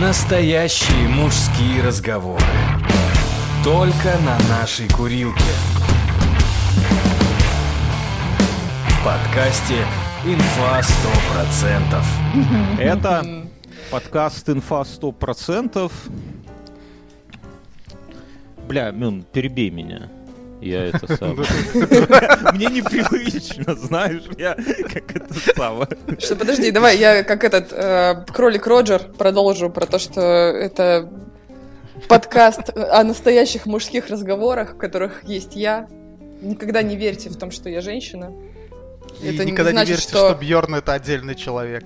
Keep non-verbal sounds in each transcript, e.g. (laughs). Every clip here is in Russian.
Настоящие мужские разговоры. Только на нашей курилке. В подкасте «Инфа 100%». Это подкаст «Инфа 100%». Бля, Мюн, перебей меня. Я это (laughs) сам. Мне непривычно, знаешь, я как это самое. Что, подожди, давай я как этот э, кролик Роджер продолжу про то, что это подкаст о настоящих мужских разговорах, в которых есть я. Никогда не верьте в том, что я женщина. И Это не никогда не, значит, верьте, что- что... Бьорн это отдельный человек.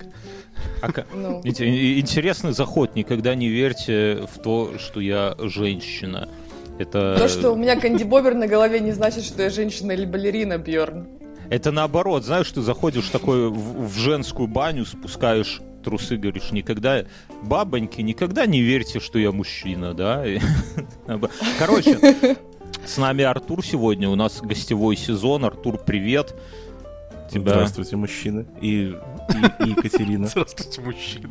А Ну. Интересный заход. Никогда не верьте в то, что я женщина. Это, То, что у меня Канди Бобер на голове, не значит, что я женщина или балерина, Бьорн. это наоборот. Знаешь, ты заходишь такой в, в женскую баню, спускаешь трусы, говоришь, никогда, бабоньки, никогда не верьте, что я мужчина, да? (laughs) Короче, с нами Артур сегодня, у нас гостевой сезон. Артур, привет. Тебя... Здравствуйте, мужчины. И, и- и Екатерина. Здравствуйте, мужчина.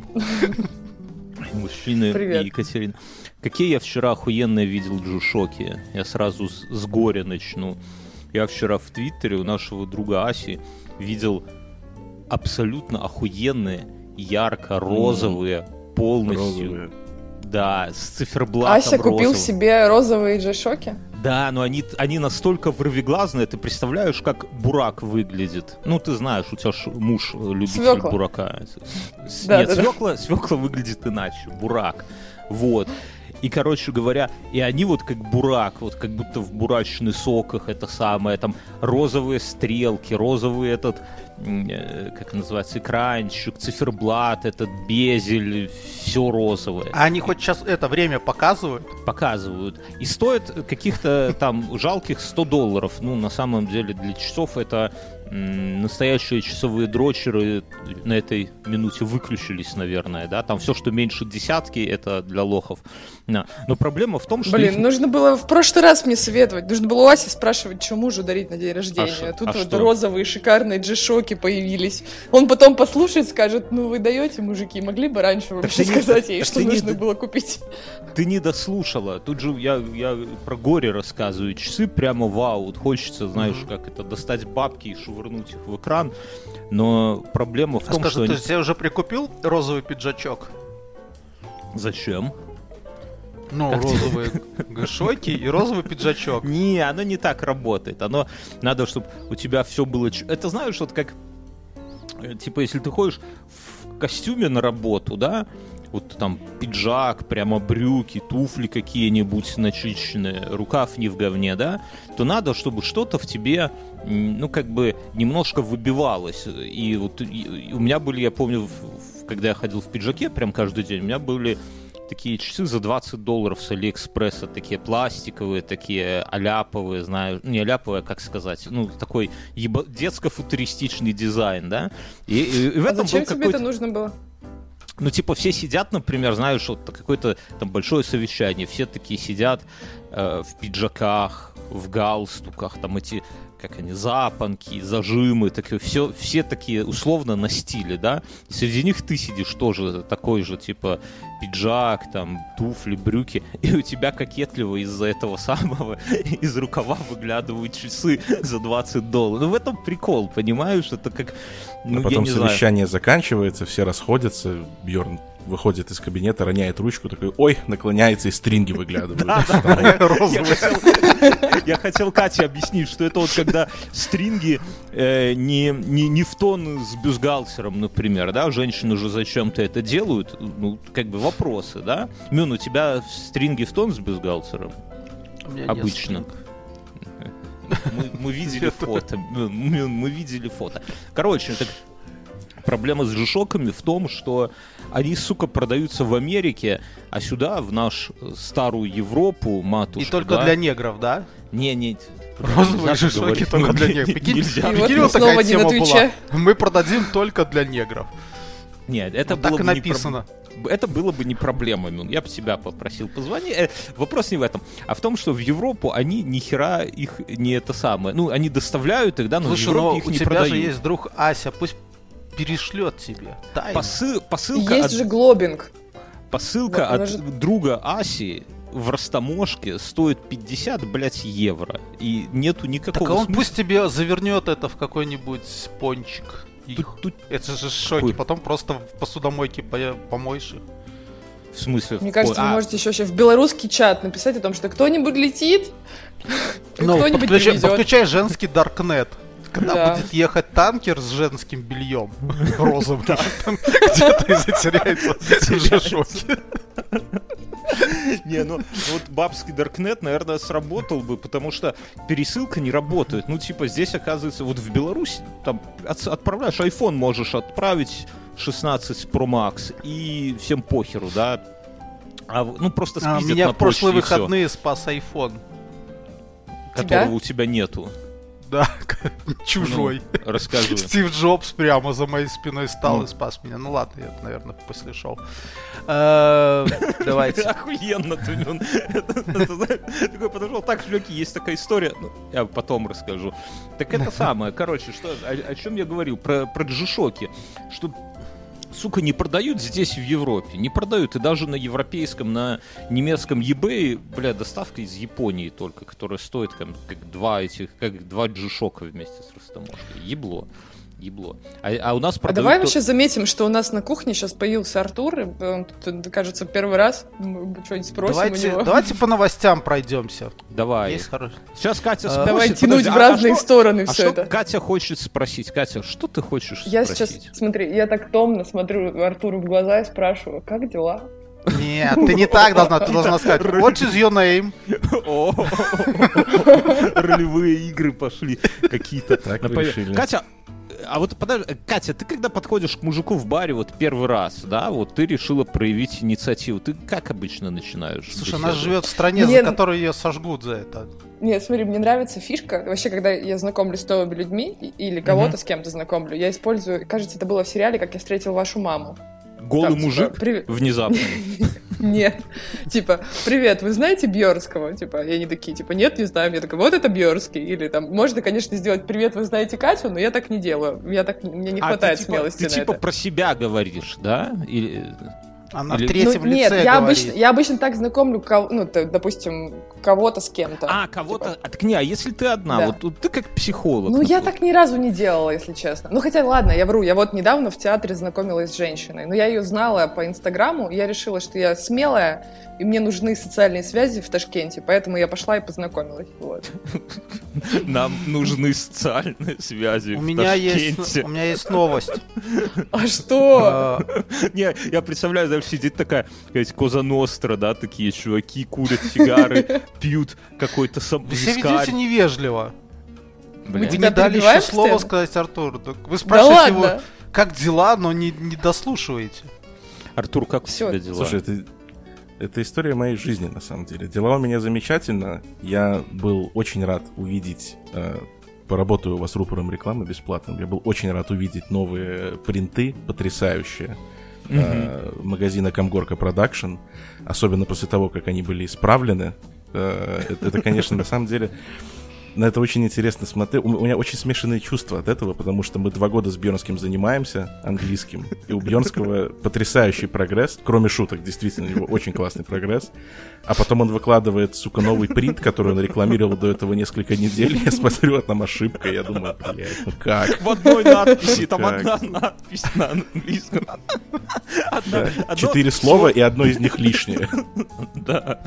Мужчины Привет. и Екатерина. Какие я вчера охуенные видел джушоки. Я сразу с, с горя начну. Я вчера в Твиттере у нашего друга Аси видел абсолютно охуенные, ярко-розовые, полностью. Розовые. Да, с циферблатом Ася купил розовым. себе розовые джешоки. Да, но они, они настолько вырвиглазные, ты представляешь, как бурак выглядит. Ну, ты знаешь, у тебя ж муж э, любитель Свекла. бурака. С- Да, Нет, да, да. свекла, свекла выглядит иначе, бурак. Вот. И, короче говоря, и они вот как бурак, вот как будто в бурачных соках это самое, там розовые стрелки, розовый этот, как называется, экранчик, циферблат, этот безель, все розовое А они хоть сейчас это время показывают? показывают. И стоит каких-то там жалких 100 долларов. Ну, на самом деле, для часов это настоящие часовые дрочеры на этой минуте выключились, наверное, да. Там все, что меньше десятки, это для лохов. Да. Но проблема в том, что... Блин, их- нужно было в прошлый раз мне советовать. Нужно было у Аси спрашивать, что мужу дарить на день рождения. А тут а вот что? розовые шикарные джешоки появились. Он потом послушает, скажет, ну вы даете, мужики, могли бы раньше вообще сказать ей, что нужно было купить. Ты не дослушала. Тут же я, я про горе рассказываю. Часы прямо вау. Вот хочется, знаешь, как это, достать бабки и швырнуть их в экран. Но проблема в А том, скажи, что... ты они- себе уже прикупил розовый пиджачок? Зачем? Ну, Как розовые гашойки и розовый пиджачок. Не, оно не так работает. Оно надо, чтобы у тебя все было. Это знаешь, вот как э, типа, если ты ходишь в костюме на работу, да, вот там пиджак, прямо брюки, туфли какие-нибудь начищенные, рукав не в говне, да, то надо, чтобы что-то в тебе, ну, как бы немножко выбивалось. И вот и- и у меня были, я помню, в- в- когда я ходил в пиджаке прям каждый день, у меня были такие часы за 20 долларов с Алиэкспресса, такие пластиковые, такие аляповые, знаю, не аляповые, а как сказать, ну, такой еба- детско-футуристичный дизайн, да, и, и- и в А этом зачем был тебе это нужно было? Ну, типа, все сидят, например, знаешь, вот какое-то там большое совещание, все такие сидят э, в пиджаках, в галстуках, там эти, как они, запонки, зажимы, такие, все, все такие условно на стиле, да, среди них ты сидишь тоже такой же, типа, пиджак, там, туфли, брюки, и у тебя кокетливо из-за этого самого, (laughs) из рукава выглядывают часы за 20 долларов. Ну, в этом прикол, понимаешь, это как, ну, а потом не знаю. совещание заканчивается, все расходятся, Бьорн выходит из кабинета, роняет ручку, такой, ой, наклоняется и стринги выглядывают. я хотел Кате объяснить, что это вот когда стринги э, не, не, не в тон с бюстгальтером, например, да, женщины уже зачем-то это делают, ну, как бы вопросы, да? Мюн, у тебя стринги в тон с бюстгальтером? Обычно. Мы, мы видели фото. Мы, мы видели фото. Короче, так проблема с джишоками в том, что они, сука, продаются в Америке, а сюда, в наш э, старую Европу, матушку, И только да? для негров, да? Не, не. Розовые говорить. только для негров. Прикинь, Нельзя. И вот такая тема была. Мы продадим только для негров. Нет, это Вот было так не написано. Это было бы не проблема, Мюн. Я бы тебя попросил позвони. Э, Вопрос не в этом, а в том, что в Европу они ни хера их не это самое. Ну, они доставляют их, да, но в Слушай, но Европе их у не тебя продают. же есть друг Ася, пусть перешлет тебе. Тайно. Посыл, посылка Есть от- же глобинг. посылка Вот, от может- друга Аси в растаможке стоит 50, блядь, евро. И нету Так никакого а он смысла. пусть тебе завернет это в какой-нибудь пончик. их. Тут- тут- Это же шоки, Какой? потом просто в посудомойке по- помоешь их. в смысле? Мне в- кажется, вы а, можете еще вообще в белорусский чат написать о том, что кто-нибудь летит, (laughs) Ну, кто-нибудь подключай, подключай женский Даркнет. Когда Да. будет ехать танкер с женским бельем (laughs) розовым, (laughs) где-то и затеряется в Жешоке. (laughs) Не, ну вот бабский Даркнет, наверное, сработал бы, потому что пересылка не работает. Ну, типа, здесь, оказывается, вот в Беларуси там от- отправляешь iPhone, можешь отправить 16 Pro Max, и всем похеру, да. А, ну, просто А, спиздят Меня на в прошлые выходные спас iPhone. которого у тебя нету. Да, (laughs) чужой. Ну, расскажи. (laughs) Стив Джобс прямо за моей спиной стал Ну. и спас меня. Ну ладно, я, наверное, после шоу. Э, (laughs) Давайте. Охуенно ты. это, это, знаешь, Такой подошел, так, Лёки, есть такая история. Ну, я потом расскажу. Так это самое, короче, что, о, чем я говорил? Про, про джишоки. Что сука, не продают здесь, в Европе. Не продают. И даже на европейском, на немецком eBay, бля, доставка из Японии только, которая стоит как, как два этих, как два джишока вместе с растаможкой. Ебло. Ебло. А, а у нас А продают... давай то- вообще заметим, что у нас на кухне сейчас появился Артур, и он тут, кажется, первый раз. Мы что-нибудь спросим у Давайте, него. давайте по новостям пройдемся. Давай. Есть хороший. Сейчас Катя А, спросит. Давай подожди, тянуть а- в а разные что- стороны А все что это. Катя хочет спросить? Катя, что ты хочешь Я спросить? сейчас, смотри, я так томно смотрю Артуру в глаза и спрашиваю, как дела? Нет, ты не так должна, ты должна (laughs) сказать, what is your name? (laughs) Ролевые игры пошли какие-то. Так решили. Катя, а вот подожди, Катя, ты когда подходишь к мужику в баре вот первый раз, да, вот ты решила проявить инициативу, ты как обычно начинаешь? Слушай, беседу? она живет в стране, Мне- за которую ее сожгут за это. Нет, смотри, мне нравится фишка. Вообще, когда я знакомлюсь с новыми людьми или кого-то с кем-то знакомлю, я использую, кажется, это было в сериале «Как я встретил вашу маму». Голый Там, типа, мужик «Привет». внезапно. (laughs) Нет. Типа, привет, вы знаете Бьерского? Типа, и они такие, типа, нет, не знаю. Я такая, вот это Бьерский. Или там, можно, конечно, сделать привет, вы знаете Катю, но я так не делаю. Я так, мне не А, хватает ты, типа, смелости Ты на типа это. про себя говоришь, да? Или... Она Или- в третьем Ну, нет, лице я говорит. обычно, я обычно так знакомлю, ну, допустим, кого-то с кем-то. А, кого-то откни, а если ты одна, Да. вот, вот ты как психолог. Ну, я например. так ни разу не делала, если честно. Ну, хотя, ладно, я вру. Я вот недавно в театре знакомилась с женщиной. Но я ее знала по Инстаграму. и Я решила, что я смелая, и мне нужны социальные связи в Ташкенте. Поэтому я пошла и познакомилась. Вот. (laughs) Нам нужны социальные связи У в меня есть, Ташкенте. у меня есть новость. (laughs) А что? (laughs) Не, я представляю, знаешь, сидит такая, какая-то Коза Ностра, да, такие чуваки курят сигары, пьют какой-то сам... Вы все вискарь. ведете невежливо. Бля. Мы Вы не дали еще слово сказать Артуру. Вы Да спрашиваете его, ладно. как дела, но не, не дослушиваете. Артур, как у Всё. тебя дела? Слушай, это, это история моей жизни, на самом деле. Дела у меня замечательно. Я был очень рад увидеть... э, поработаю у вас рупором рекламы бесплатным. Я был очень рад увидеть новые принты, потрясающие. э, магазина Комгорка Продакшн, особенно после того, как они были исправлены. Э, Это, это, конечно, на самом деле, на это очень интересно смотреть. У меня очень смешанные чувства от этого, потому что мы два года с Бьернским занимаемся английским, и у Бьернского потрясающий прогресс, кроме шуток, действительно, у него очень классный прогресс. А потом он выкладывает, сука, новый принт, который он рекламировал до этого несколько недель. Я смотрю, а там ошибка, я думаю, блядь, ну как? В одной надписи, там Как? одна надпись на английском. Одна- Да, одно Четыре слова, и одно из них лишнее. Да.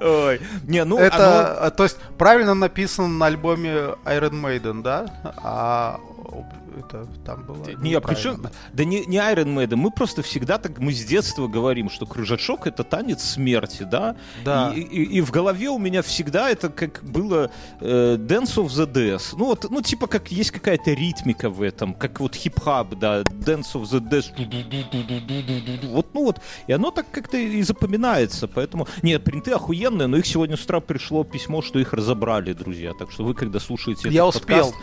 Ой. Не, ну, это, оно- то есть, правильно написано на альбоме Iron Maiden, да? А это там было Не, причем, да не, не Iron Maiden, мы просто всегда так, мы с детства говорим, что крыжачок это танец смерти, да? Да. И, и- и в голове у меня всегда это как было э, Dance of the Death. Ну вот, ну типа как есть какая-то ритмика в этом, как вот хип-хап, да, Dance of the Death. Вот, ну вот, и оно так как-то и запоминается, поэтому... Нет, принты охуенные, но их сегодня с утра пришло письмо, что их разобрали, друзья. Так что вы, когда слушаете Я этот успел. подкаст,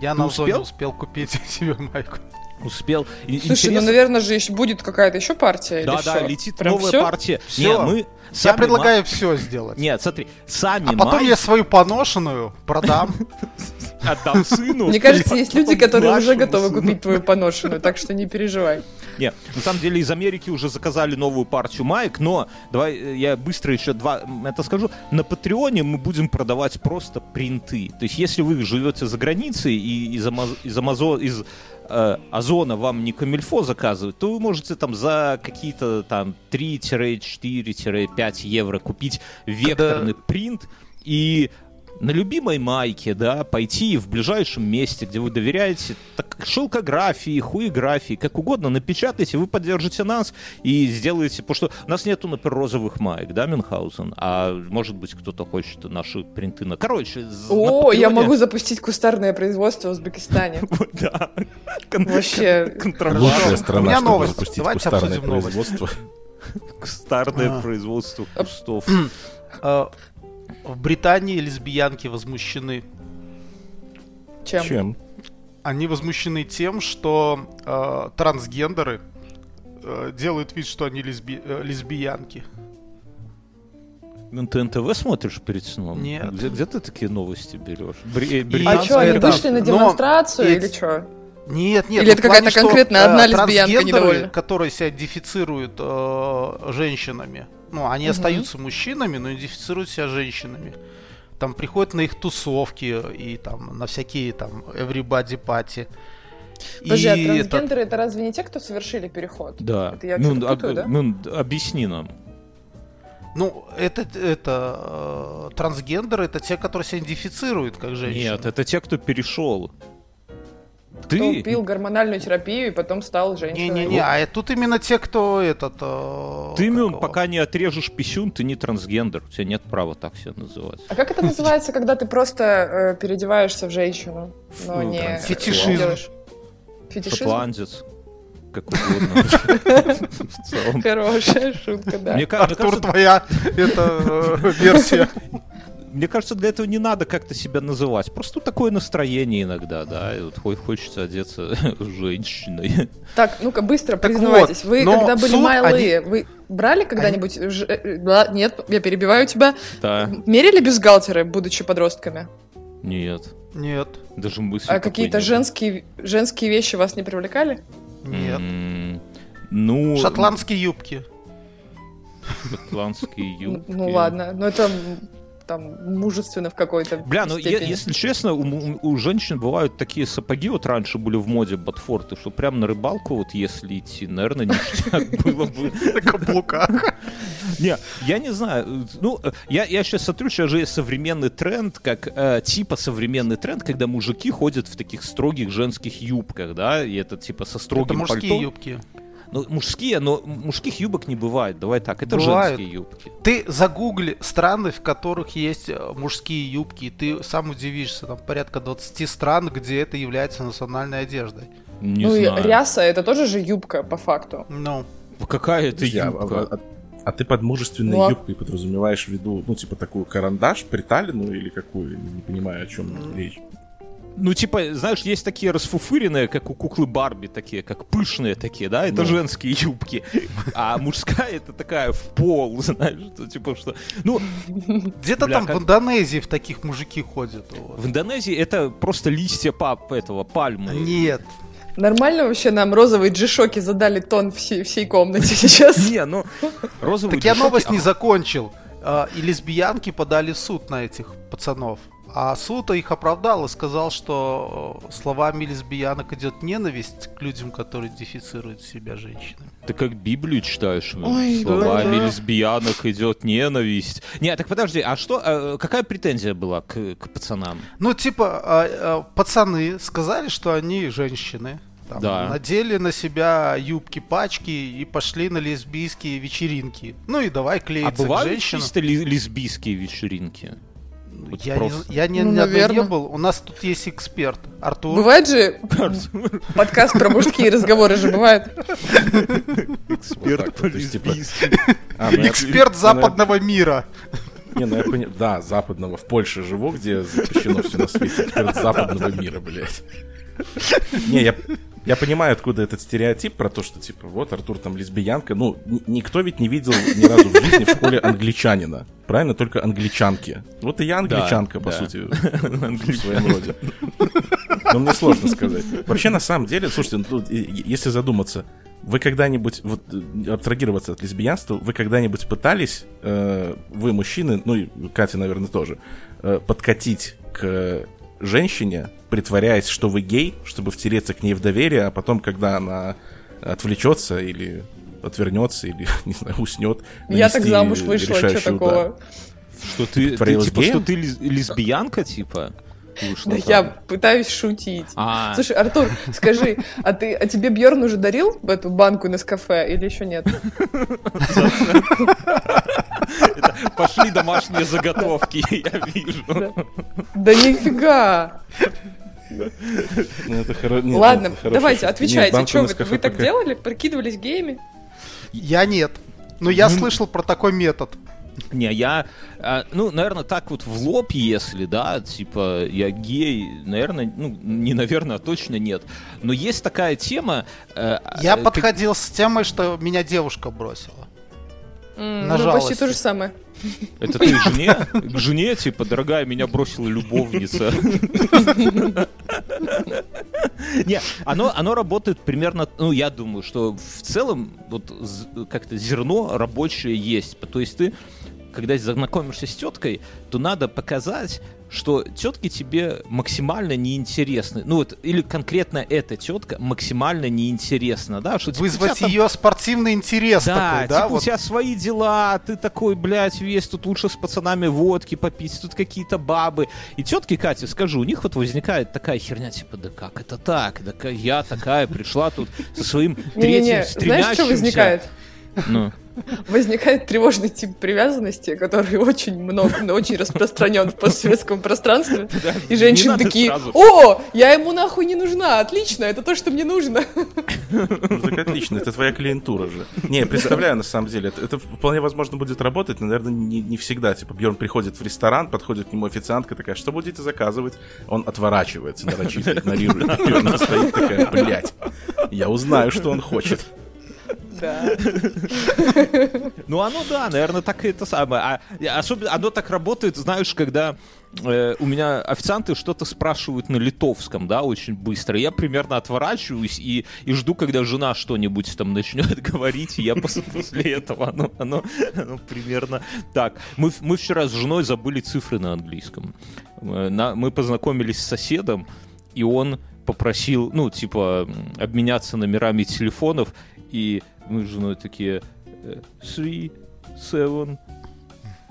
Я Ты на зоне успел? успел купить (laughs) себе майку. успел. И- Слушай, ну, интересно- наверное же еще будет какая-то еще партия Да, или да, всё? летит Прям новая всё? партия. Всё. Нет, мы Я сами предлагаю все сделать. Нет, смотри, сами А потом май- я свою поношенную продам. (laughs) отдам сыну. Мне кажется, есть люди, которые уже готовы сыну. купить твою поношенную, так что не переживай. Не, на самом деле из Америки уже заказали новую партию маек, но давай э, я быстро еще два это скажу. На Патреоне мы будем продавать просто принты. То есть если вы живете за границей и из, Амаз- из, Амазо- из э, Озона вам не камильфо заказывают, то вы можете там за какие-то там 3-4-5 евро купить векторный принт и на любимой майке, да, пойти в ближайшем месте, где вы доверяете, так, шелкографии, хуеграфии, как угодно, напечатайте, вы поддержите нас и сделаете, потому что у нас нету, например, розовых маек, да, Мюнхгаузен, а может быть кто-то хочет наши принты на... Короче, з- на О, я могу запустить кустарное производство в Узбекистане. (laughs) Да. Вообще. Лучшая У страна, меня чтобы новость. запустить Давайте кустарное производство. (laughs) Кустарное А. производство кустов. (clears throat) В Британии лесбиянки возмущены. Чем? Чем? Они возмущены тем, что э, трансгендеры э, делают вид, что они лесби- э, лесбиянки. Ну, ты НТВ смотришь перед сном? Нет. Где, где ты такие новости берешь? Бри- И- А что, они вышли на но демонстрацию эти- или что? Нет, нет. Или ну, это какая-то что, конкретно э, одна лесбиянка трансгендеры, недовольна? которые себя идентифицируют э, женщинами, ну, они Мгм. остаются мужчинами, но идентифицируют себя женщинами. Там приходят на их тусовки и там на всякие там everybody party. Подожди, а И это- трансгендеры это разве не те, кто совершили переход? Да. Это я ну, что-то об- путаю, да? ну, объясни нам. Ну, это, это э, трансгендеры, это те, которые себя идентифицируют как женщины. Нет, это те, кто перешел. Кто Ты? пил гормональную терапию и потом стал женщиной. Не-не-не, а тут именно те, кто этот... э, Ты, Мюн, его? пока не отрежешь писюн, ты не трансгендер. У тебя нет права так себя называть. А как это называется, когда ты просто э, переодеваешься в женщину, но Фу, не Фетишизм. Фетишизм? Шотландец. Как угодно. (laughs) Хорошая шутка, да. Артур, твоя это э, версия. Мне кажется, для этого не надо как-то себя называть. Просто такое настроение иногда, да. И вот хо- хочется одеться (laughs) женщиной. Так, ну-ка, быстро Так признавайтесь. вот, Вы, когда были суд, малые, вы брали когда-нибудь... ж- э, да, Нет, я перебиваю тебя. Да. Мерили бюстгальтеры, будучи подростками? Нет, Нет. Даже мысли А какие-то женские, женские вещи вас не привлекали? нет. М, Ну, Шотландские юбки. шотландские Ну, юбки. Ну ладно, но это там мужественно в какой-то Бля, ну если честно, у, у женщин бывают такие сапоги, вот раньше были в моде ботфорты, что прям на рыбалку вот если идти, наверное, ништяк (laughs) было бы. На каблуках. Не, я не знаю. Ну, я, я сейчас смотрю, сейчас же есть современный тренд, как э, типа современный тренд, когда мужики ходят в таких строгих женских юбках, да, и это типа со Это строгим мужские пальто. юбки. Ну, мужские, но мужских юбок не бывает, давай так, это Бывают. женские юбки. Ты загугли страны, в которых есть э, мужские юбки, и ты сам удивишься. Там порядка 20 стран, где это является национальной одеждой. Не ну и знаю. ряса это тоже же юбка по факту. Ну, Какая это юбка? а- а- А ты под мужественной Ну, а- юбкой подразумеваешь в виду, ну, типа, такую карандаш, приталенную или какую? Не понимаю, о чем речь. Ну, типа, знаешь, есть такие расфуфыренные, как у куклы Барби, такие, как пышные такие, да, это Ну. женские юбки. А мужская это такая в пол, (laughs) знаешь, что, типа что. Ну, где-то Бля, там как- в Индонезии в таких мужики ходят. вот. в Индонезии это просто листья пап этого, пальмы. Нет. Нормально вообще нам розовые джишоки задали тон всей, всей комнате (laughs) сейчас? Не, ну, розовые Так я новость не а, закончил. А, И лесбиянки подали в суд на этих пацанов. А суд их оправдал и сказал, что э, словами лесбиянок идет ненависть к людям, которые идентифицируют себя женщинами. Ты как Библию читаешь? ну, Ой, Словами да. лесбиянок идет ненависть. Не, так подожди, а что, э, какая претензия была к, к пацанам? Ну, типа, а, а, пацаны сказали, что они женщины. Там, Да. Надели на себя юбки-пачки и пошли на лесбийские вечеринки. Ну и давай А клеиться к бывают женщинам. чисто ли- лесбийские вечеринки? Вот Я, не, просто. я не, Ну, одной не был. У нас тут есть эксперт. Артур. Бывает же подкаст про мужские разговоры же бывает. Эксперт по типа, лесбийским. А, ну, Эксперт ну, западного мира. Не, ну я понял. Да, западного. В Польше живу, где запрещено все на свете. Эксперт западного мира, блядь. Не, я, Я понимаю, откуда этот стереотип про то, что, типа, вот Артур там лесбиянка. Ну, никто ведь не видел ни разу в жизни в школе англичанина. Правильно? Только англичанки. Вот и я англичанка, по да. сути, (laughs) в своем роде. Но мне сложно сказать. Вообще, на самом деле, слушайте, ну, если задуматься, вы когда-нибудь, вот, э, абстрагироваться от лесбиянства, вы когда-нибудь пытались, э, вы, мужчины, ну и Катя, наверное, тоже, э, подкатить к женщине, притворяясь, что вы гей, чтобы втереться к ней в доверие, а потом, когда она отвлечется или отвернется, или, (laughs) не знаю, уснет, Я так замуж вышла, что такого? Что ты, ты типа, геем? что ты лес- лесбиянка, типа? Да я пытаюсь шутить. А, Слушай, Артур, скажи, а ты, а тебе Бьорн уже дарил эту банку на кафе или еще нет? пошли домашние заготовки, я вижу. Да. Нифига! Ну, нет, Ладно, давайте, отвечайте. Что вы, так делали? Прикидывались геями? Я нет. Но я слышал про такой метод. Не, я, а, ну, наверное, так вот в лоб, если, да, типа, я гей, наверное, ну, не наверное, а точно нет. Но есть такая тема... э, Я э, как- подходил с темой, что меня девушка бросила. На ну, почти то же самое. Это ты к жене? К жене, типа, дорогая, меня бросила любовница. Не, оно, оно работает примерно, ну, я думаю, что в целом вот как-то зерно рабочее есть. То есть ты, когда знакомишься с теткой, то надо показать, что тетки тебе максимально неинтересны. Ну вот, или конкретно эта тетка максимально неинтересна, да? Что, типа, у Вызвать там- ее спортивный интерес да, такой, да? типа у вот. тебя свои дела, ты такой, блядь, весь, тут лучше с пацанами водки попить, тут какие-то бабы. И тетки Кате, скажу, у них вот возникает такая херня, типа, да как это так? Да я такая пришла тут со своим третьим Не-не-не, знаешь, стремящимся... что возникает? Ну, Возникает тревожный тип привязанности, который очень много, ну, очень распространен в постсоветском пространстве. И женщины такие, о, я ему нахуй не нужна, отлично, это то, что мне нужно. Ну, так отлично, это твоя клиентура же. Не, представляю, на самом деле, это, вполне возможно будет работать, но, наверное, не, всегда. Типа, Бьорн приходит в ресторан, подходит к нему официантка, такая, что будете заказывать? Он отворачивается, нарочито игнорирует. Бьорн стоит такая, блядь, я узнаю, что он хочет. Да. Ну, оно, да, наверное, так и это самое. А, особенно оно так работает, знаешь, когда э, у меня официанты что-то спрашивают на литовском, да, очень быстро. Я примерно отворачиваюсь и, и жду, когда жена что-нибудь там начнет (laughs) говорить, и я после, этого, оно, оно, оно примерно так. Мы, мы вчера с женой забыли цифры на английском. Э, на- мы познакомились с соседом, и он попросил, ну, типа, обменяться номерами телефонов, и мы с женой такие э, three, seven,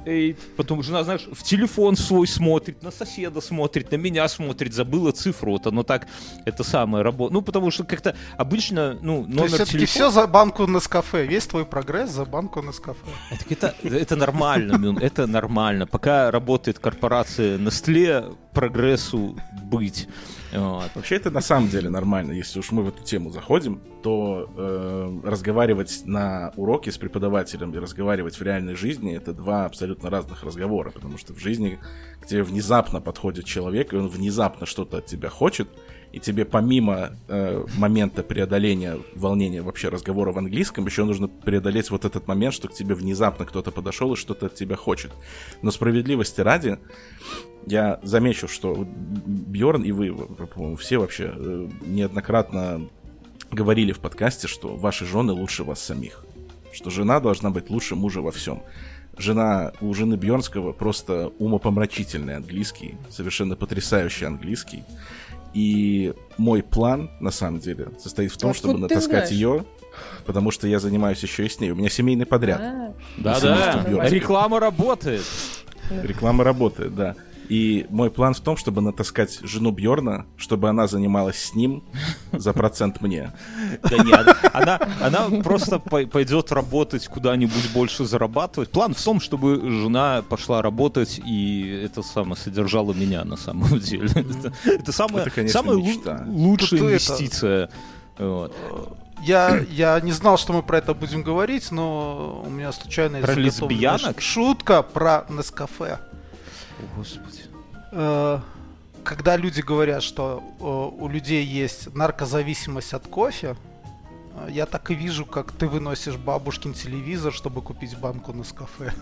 eight. Потом жена, знаешь, в телефон свой смотрит, на соседа смотрит, на меня смотрит, забыла цифру. Вот оно так, это самое работает. Ну, потому что как-то обычно, ну, То есть номер все-таки телефона... все за банку на кафе. Весь твой прогресс за банку на кафе. Это, это нормально, Мюн, это нормально. Пока работает корпорация Nestle, прогрессу быть. Вот. Вообще это на самом деле нормально. Если уж мы в эту тему заходим, то э, разговаривать на уроке с преподавателем и разговаривать в реальной жизни это два абсолютно разных разговора, потому что в жизни тебе внезапно подходит человек, и он внезапно что-то от тебя хочет, и тебе помимо э, момента преодоления волнения вообще разговора в английском, еще нужно преодолеть вот этот момент, что к тебе внезапно кто-то подошел и что-то от тебя хочет. Но справедливости ради, я замечу, что Бьорн и вы, все вообще э, неоднократно говорили в подкасте, что ваши жены лучше вас самих. Что жена должна быть лучше мужа во всем. Жена у жены Бьорнского просто умопомрачительный английский, совершенно потрясающий английский. И мой план, на самом деле, состоит в том, Откуда чтобы натаскать знаешь? ее, потому что я занимаюсь еще и с ней. У меня семейный подряд. А, Да-да, реклама работает. Реклама работает, да. И мой план в том, чтобы натаскать жену Бьорна, чтобы она занималась с ним за процент мне. Да нет, она, она просто пой- пойдет работать куда-нибудь больше зарабатывать. План в том, чтобы жена пошла работать и это самое содержала меня на самом деле. Это, это самая, Это, конечно, самая мечта. лучшая Тут это- инвестиция. Вот. Я, я не знал, что мы про это будем говорить, но у меня случайно Про лесбиянок? шутка про Нескафе. О, Господи. Э, когда люди говорят, что э, у людей есть наркозависимость от кофе, э, я так и вижу, как ты выносишь бабушкин телевизор, чтобы купить банку на кафе.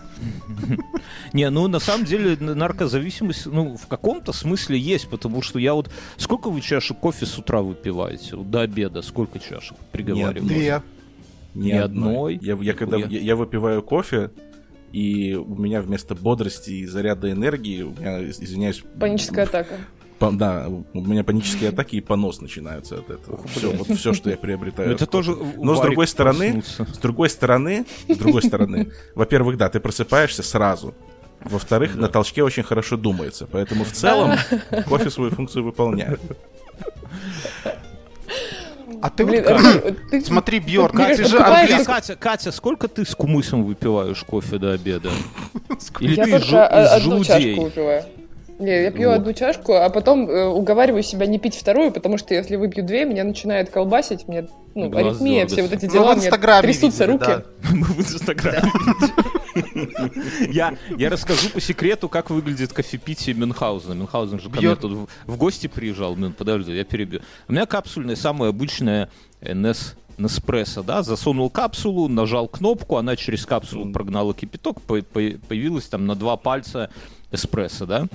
Не, ну на самом деле наркозависимость, ну в каком-то смысле есть, потому что я вот... Сколько вы чашек кофе с утра выпиваете? До обеда сколько чашек приговариваете? Две. Ни Ни одной? Я, я когда я, я выпиваю кофе, и у меня вместо бодрости и заряда энергии, у меня, извиняюсь, Паническая атака. по- да, у меня панические атаки и понос начинаются от этого. все, вот все, что я приобретаю. Ну, это тоже Но с другой стороны, с другой стороны, с другой стороны, во-первых, да, ты просыпаешься сразу. Во-вторых, на толчке очень хорошо думается. Поэтому в целом кофе свою функцию выполняет. А ты Блин, вот ты- Смотри, Бьорн, Мне ты же Катя, английский. Катя, Катя, сколько ты с кумысом выпиваешь кофе до обеда? (laughs) Или Я ты из только из одну чашку желудей? выпиваю. Не, я пью Вот. одну чашку, а потом э, уговариваю себя не пить вторую, потому что если выпью две, меня начинает колбасить, мне ну, Глаз аритмия, все вот эти Ну, дела, в мне Инстаграме трясутся видели, руки. да. (laughs) Мы в Инстаграме. (laughs) Я, я расскажу по секрету, как выглядит кофепитие Мюнхгаузена. Мюнхгаузен же ко мне тут в, в гости приезжал. Мюн, подожди, я перебью. У меня капсульная, самая обычная НС Неспрессо, да, засунул капсулу, нажал кнопку, она через капсулу прогнала кипяток, по- по- появилась там на два пальца эспрессо, да.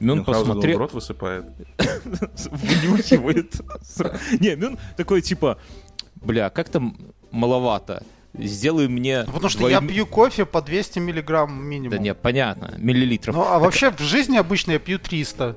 Мюн в посмотрел, рот высыпает. (laughs) вынюхивает. (laughs) Не, Мюн такой типа, бля, как там маловато. Сделай мне... Потому что двойн- я пью кофе по 200 миллиграмм минимум. Да не, понятно, миллилитров. Ну, а вообще в жизни обычно я пью 300.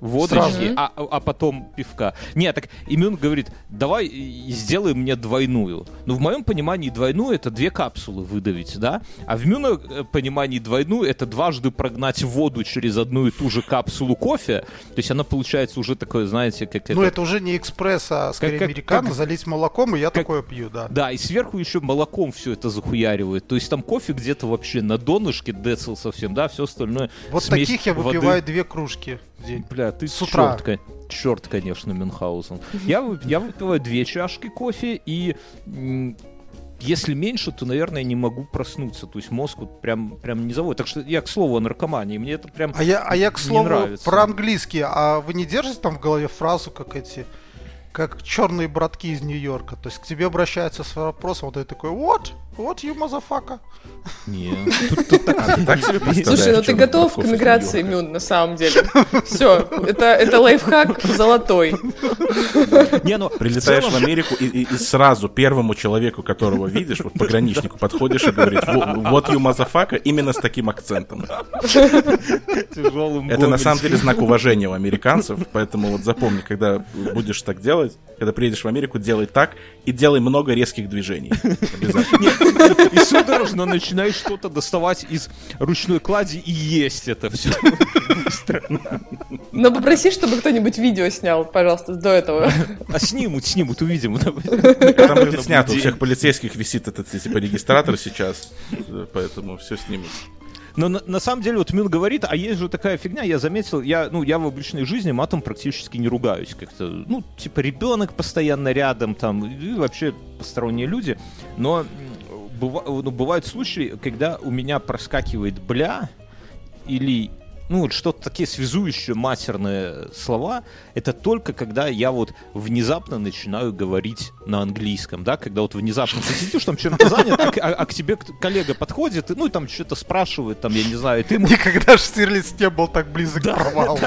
Водочки, Сразу. а, а потом пивка. Не, так Имюн говорит, давай сделай мне двойную. Ну, в моем понимании двойную это две капсулы выдавить, да? А в Мюна э, понимании двойную это дважды прогнать воду через одну и ту же капсулу кофе. То есть она получается уже такое, знаете, как Ну, это... это уже не экспресс, а скорее как- американо. как- Залить молоком, и я как- такое пью, да. Да, и сверху еще молоком все это захуяривает. То есть там кофе где-то вообще на донышке децл совсем, да, все остальное. Вот таких я воды. выпиваю две кружки день. Бля, ты С утра. черт, черт, конечно, Мюнхгаузен. Я, я выпиваю две чашки кофе, и если меньше, то, наверное, не могу проснуться. То есть мозг вот прям, прям не заводит. Так что я, к слову, о наркомании. Мне это прям... А я, а я, к Не слову, нравится. про английский. А вы не держите там в голове фразу, как эти, как черные братки из Нью-Йорка? То есть к тебе обращаются с вопросом, вот ты такой, what? What you motherfucker? Не, тут, тут так- ты (laughs) так себе представляешь? Слушай, ну ты готов к миграции? Мюн, на самом деле. Все, это, это лайфхак золотой. Не, ну, Прилетаешь в Америку и, сразу первому человеку, которого видишь, вот пограничнику, подходишь и говоришь, «Во- what you motherfucker, именно с таким акцентом. тяжелым Это на самом деле знак уважения у американцев, поэтому вот запомни, когда будешь так делать, когда приедешь в Америку, делай так и делай много резких движений. Обязательно. И судорожно начинаешь что-то доставать из ручной клади и есть это все. Но попроси, чтобы кто-нибудь видео снял, пожалуйста, до этого. А снимут, снимут, увидим. Там будет снято, у всех полицейских висит этот типа регистратор сейчас, поэтому все снимут. Но на, на самом деле, вот Мин говорит, а есть же такая фигня, я заметил, я, ну, я в обычной жизни матом практически не ругаюсь как-то. Ну, типа, ребенок постоянно рядом, там, и вообще посторонние люди. Но быва- ну, бывают случаи, когда у меня проскакивает бля или ну, вот что-то такие связующие матерные слова, это только когда я вот внезапно начинаю говорить на английском, да, когда вот внезапно ты сидишь там чем-то занят, а, к- а- а к тебе коллега подходит, и, ну, и там что-то спрашивает, там, я не знаю, ты ему Никогда Штирлиц не был так близок к провалу.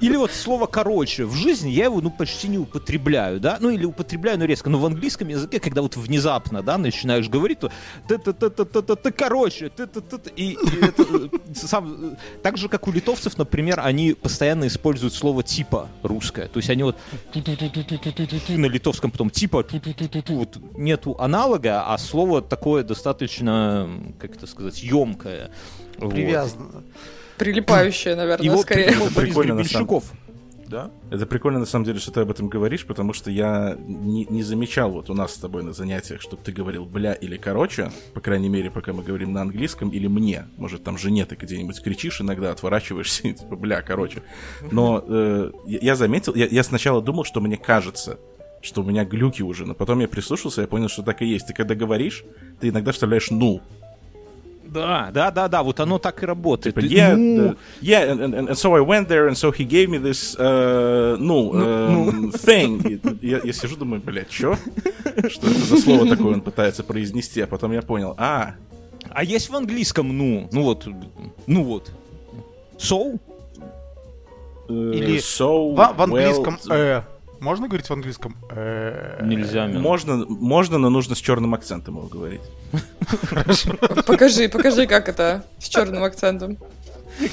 Или вот слово «короче». В жизни я его, ну, почти не употребляю, да? Ну, или употребляю, но резко. Но в английском языке, когда вот внезапно, да, начинаешь говорить, то ты ты ты ты ты ты ты короче, ты ты ты и, и это, сам, так же, как у литовцев, например, они постоянно используют слово «типа» русское. То есть они вот на литовском потом «типа», вот нету аналога, а слово такое достаточно, как это сказать, емкое. Вот. Привязано. Прилипающее, наверное, Его скорее. Борис Прикольно, на самом- Гребенщиков. Да? Это прикольно, на самом деле, что ты об этом говоришь, потому что я не, не замечал вот у нас с тобой на занятиях, чтобы ты говорил «бля» или «короче», по крайней мере, пока мы говорим на английском, или «мне». Может, там жене ты где-нибудь кричишь, иногда отворачиваешься, типа «бля, короче». Но э, я заметил, я, я сначала думал, что мне кажется, что у меня глюки уже, но потом я прислушался, я понял, что так и есть. Ты когда говоришь, ты иногда вставляешь «ну». Да, да, да, да, вот оно так и работает. Типа, yeah, ну, uh, yeah, and, and, and so I went there, and so he gave me this, uh, ну, um, thing. И тут Я, я сижу, думаю, блядь, чё? Что это за слово такое он пытается произнести? А потом я понял, а, А есть в английском ну, ну вот, ну вот. So? э, Или so В, в well- английском «э». Можно говорить в английском «э»? Нельзя. Можно, можно, но нужно с черным акцентом его говорить. Покажи, покажи, как это с черным акцентом.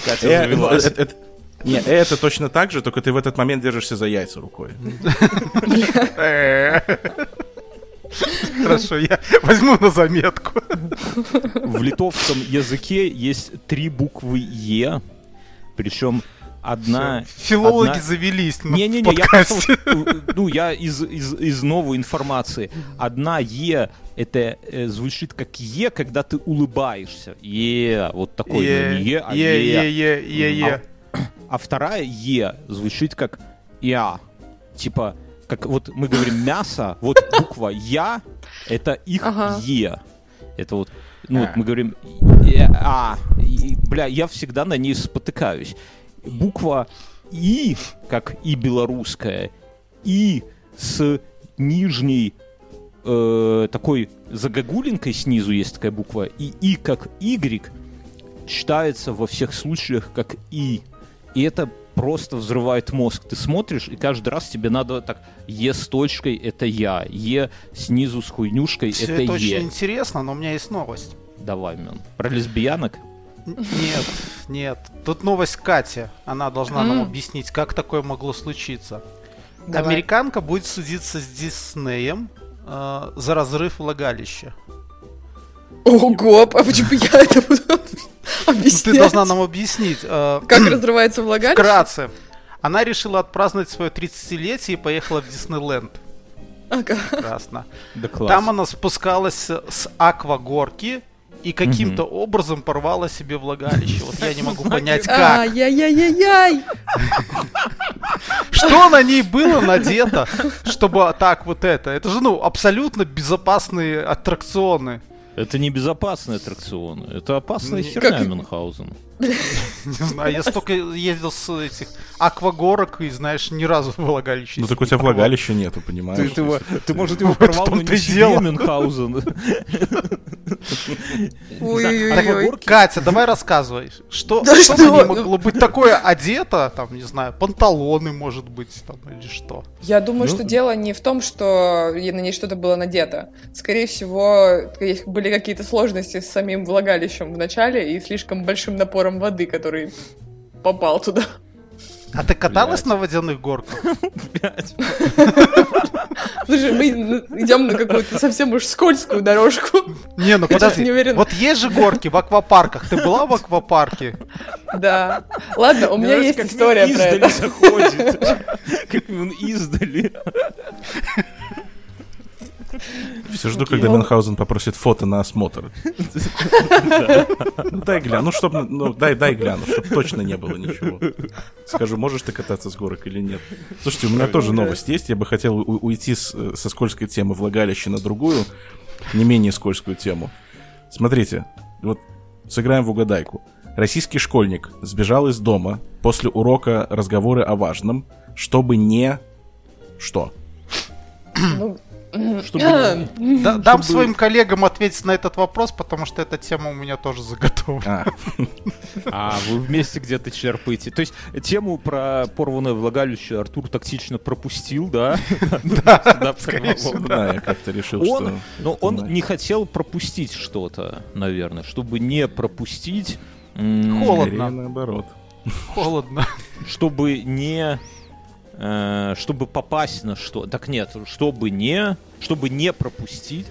Катя Э, э, э, это- Не, это точно так же, только ты в этот момент держишься за яйца рукой. Хорошо, я возьму на заметку. В литовском языке есть три буквы Е, причем одна... Филологи одна- завелись на Не-не-не, я просто, э, ну, я из, из, из новой информации. Одна Е, это э, звучит как Е, когда ты улыбаешься. Е, вот такой, ну, не Е, а е, Е. е, е, е. А вторая Е звучит как Я. Типа, как вот мы говорим мясо, вот буква Я, это их Ага. Е. Это вот, ну вот А. мы говорим «Е», А. И, бля, я всегда на ней спотыкаюсь. Буква И, как И белорусская, И с нижней э, такой загогулинкой снизу есть такая буква, и И как Y читается во всех случаях как И. И это просто взрывает мозг. Ты смотришь, и каждый раз тебе надо так Е с точкой это я, Е снизу с хуйнюшкой это, это Е. очень интересно, но у меня есть новость. Давай, Мен. Про лесбиянок? Нет, нет. Тут новость Кати. Она должна нам объяснить, как такое могло случиться. Давай. Американка будет судиться с Диснеем э, за разрыв влагалища. Ого, а почему я это буду (laughs) Ну, объяснять? ты должна нам объяснить. э, Как (clears throat) разрывается влагалище? Вкратце. Она решила отпраздновать свое 30-летие и поехала в Диснейленд. Ага. Прекрасно. Да класс. Там она спускалась с аквагорки и каким-то образом порвала себе влагалище. Вот я не могу понять, как. Ай-яй-яй-яй-яй! Что на ней было надето, чтобы так вот это? Это же, ну, абсолютно безопасные аттракционы. Это не безопасный аттракцион. Это опасная херня, Как- Мюнхгаузен. Не знаю, я столько ездил с этих аквагорок и, знаешь, ни разу влагалище. Ну так у тебя влагалища нету, понимаешь? Ты, ты, его- ты, может, (laughs) его порвал, но не себе. Мюнхгаузен. Ой-ой-ой. Катя, давай рассказывай. Что, на могло быть такое одето? Там, не знаю, панталоны, может быть, там, или что. Я думаю, Ну- что дело не в том, что на ней что-то было надето. Скорее всего, есть- были какие-то сложности с самим влагалищем в начале и слишком большим напором воды, который попал туда. А ты каталась Блядь. на водяных горках? Блядь. Слушай, мы идем на какую-то совсем уж скользкую дорожку. Не, ну подожди. не уверена. Вот есть же горки в аквапарках. Ты была в аквапарке? Да. Ладно, у меня Нравится, есть как история про издали это. заходит. Как он издали. Все жду, когда Мюнхгаузен попросит фото на осмотр. Ну дай гляну, ну чтоб, ну дай, дай гляну, чтоб точно не было ничего. Скажу, можешь ты кататься с горок или нет. Слушайте, у меня тоже новость есть. Я бы хотел уйти со скользкой темы влагалища на другую, не менее скользкую тему. Смотрите, вот сыграем в угадайку. Российский школьник сбежал из дома после урока разговоры о важном, чтобы не... Что? Ну, Чтобы а, Да- Дам своим коллегам ответить на этот вопрос, потому что эта тема у меня тоже заготовлена. А, А, вы вместе где-то черпаете. То есть тему про порванное влагалище Артур тактично пропустил, да? Да, скорее всего, да, я как-то решил, что... Он, но он знаешь. не хотел пропустить что-то, наверное, чтобы не пропустить, Холодно. Скорее наоборот. Холодно. чтобы не, э, чтобы попасть на что. Так нет, чтобы не, чтобы не пропустить.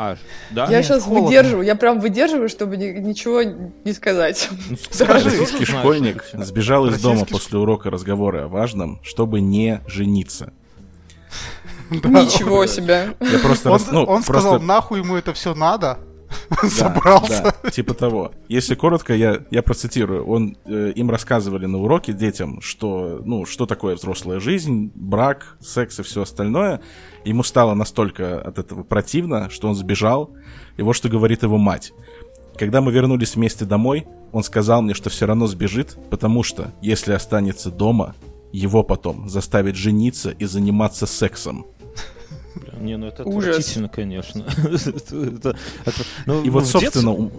А, да? Я сейчас холодно. выдерживаю, я прям выдерживаю, чтобы ни- ничего не сказать. Ну, (laughs) Скажи. Российский знаешь школьник всё? сбежал из дома Российский после урока разговора о важном, чтобы не жениться. Ничего себе. Я просто... Он, рас- ну, он просто- сказал, нахуй ему это все надо. (laughs) Да, Собрался. да, типа того. Если коротко, я, я процитирую. Он, э, им рассказывали на уроке детям, что, ну, что такое взрослая жизнь, брак, секс и все остальное. Ему стало настолько от этого противно, что он сбежал. И вот что говорит его мать. Когда мы вернулись вместе домой, он сказал мне, что все равно сбежит, потому что, если останется дома, его потом заставят жениться и заниматься сексом. Не, ну это Ужас. отвратительно, конечно. (laughs) Ну, И вот, в собственно,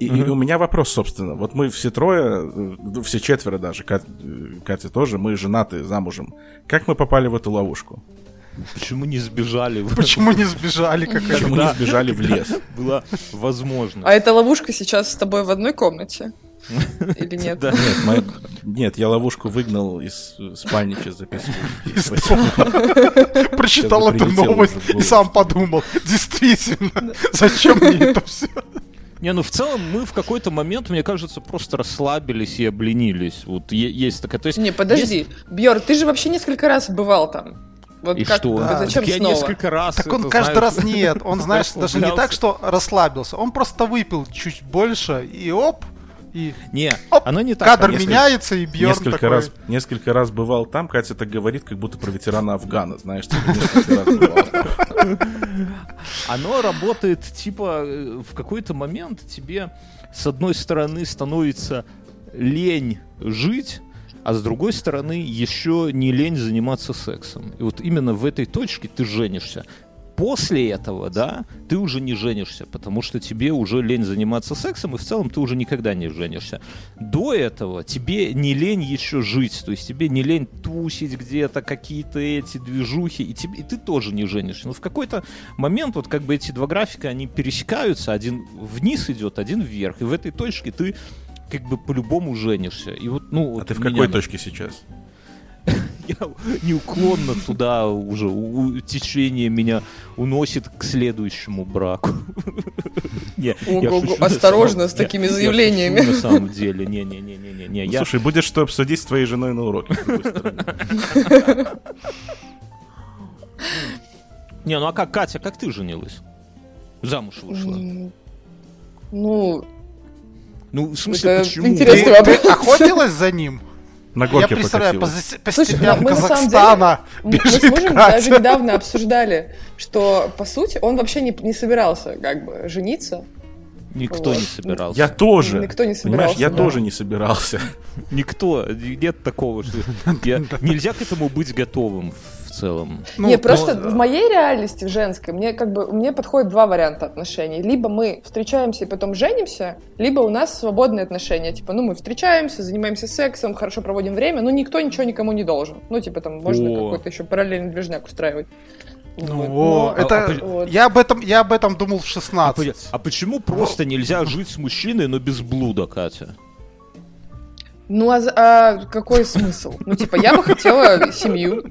и, у меня вопрос, собственно. Вот мы все трое, ну, все четверо даже, э, Катя тоже, мы женаты, замужем. Как мы попали в эту ловушку? Почему не сбежали? Почему не сбежали, как это? Почему не сбежали в лес? Была возможность. А эта ловушка сейчас с тобой в одной комнате? (laughs) Или нет? Да. Нет, моя- (laughs) нет, я ловушку выгнал из спальни, сейчас записываю. Из (laughs) Прочитал эту новость и сам подумал, действительно, зачем мне это все? Не, ну в целом мы в какой-то момент, мне кажется, просто расслабились и обленились. Вот есть такая... То есть, Не, подожди. Бьор, ты же вообще несколько раз бывал там. Вот И как, что? Да, зачем Так я снова? несколько раз... Так он это, каждый знаешь, раз нет, он, знаешь, даже не так, что расслабился, он просто выпил чуть больше, и оп, и Не, Оп, оно не так. кадр конечно. меняется, и Бьерн Несколько такой... раз, несколько раз бывал там, Катя так говорит, как будто про ветерана Афгана, знаешь, типа, несколько раз бывал там. (laughs) Оно работает, типа, э, в какой-то момент тебе, с одной стороны, становится лень жить, а с другой стороны, еще не лень заниматься сексом. И вот именно в этой точке ты женишься. После этого, да, ты уже не женишься, потому что тебе уже лень заниматься сексом, и в целом ты уже никогда не женишься. До этого тебе не лень еще жить, то есть тебе не лень тусить где-то, какие-то эти движухи, и, тебе, и ты тоже не женишься. Но в какой-то момент вот как бы эти два графика, они пересекаются, один вниз идет, один вверх, и в этой точке ты как бы по-любому женишься. И вот, ну, А вот ты в меня, какой точке сейчас? Я неуклонно туда уже у- течение меня уносит к следующему браку. Не, осторожно с такими заявлениями. На самом деле, не, не, не, не, не, Слушай, будет что обсудить с твоей женой на уроке. не, ну а как Катя, как ты женилась? Замуж вышла. Ну, Ну в смысле это почему? ты охотилась за ним? На Я горке представляю, по, по Слушай, степям мы на самом Казахстана Мы мы с бежит мужем Катя. даже недавно обсуждали, что, по сути, он вообще не, не собирался как бы жениться. Никто Вот. не собирался. Я тоже. Никто не Понимаешь, собирался, я да. тоже не собирался. Никто. Нет такого, что я- (laughs) нельзя к этому быть готовым целом. Ну, Нет, просто ну, в моей реальности, в женской, мне как бы мне подходит два варианта отношений. Либо мы встречаемся и потом женимся, либо у нас свободные отношения. Типа, ну мы встречаемся, занимаемся сексом, хорошо проводим время, но никто ничего никому не должен. Ну, типа, там можно О. какой-то еще параллельный движняк устраивать. Ну, Вот. о, Но- это, а, вот. я, об этом, я об этом думал в А, 16. по- а почему просто нельзя жить с мужчиной, но без блуда, Катя? Ну, а, а какой смысл? Ну, типа, я бы хотела семью.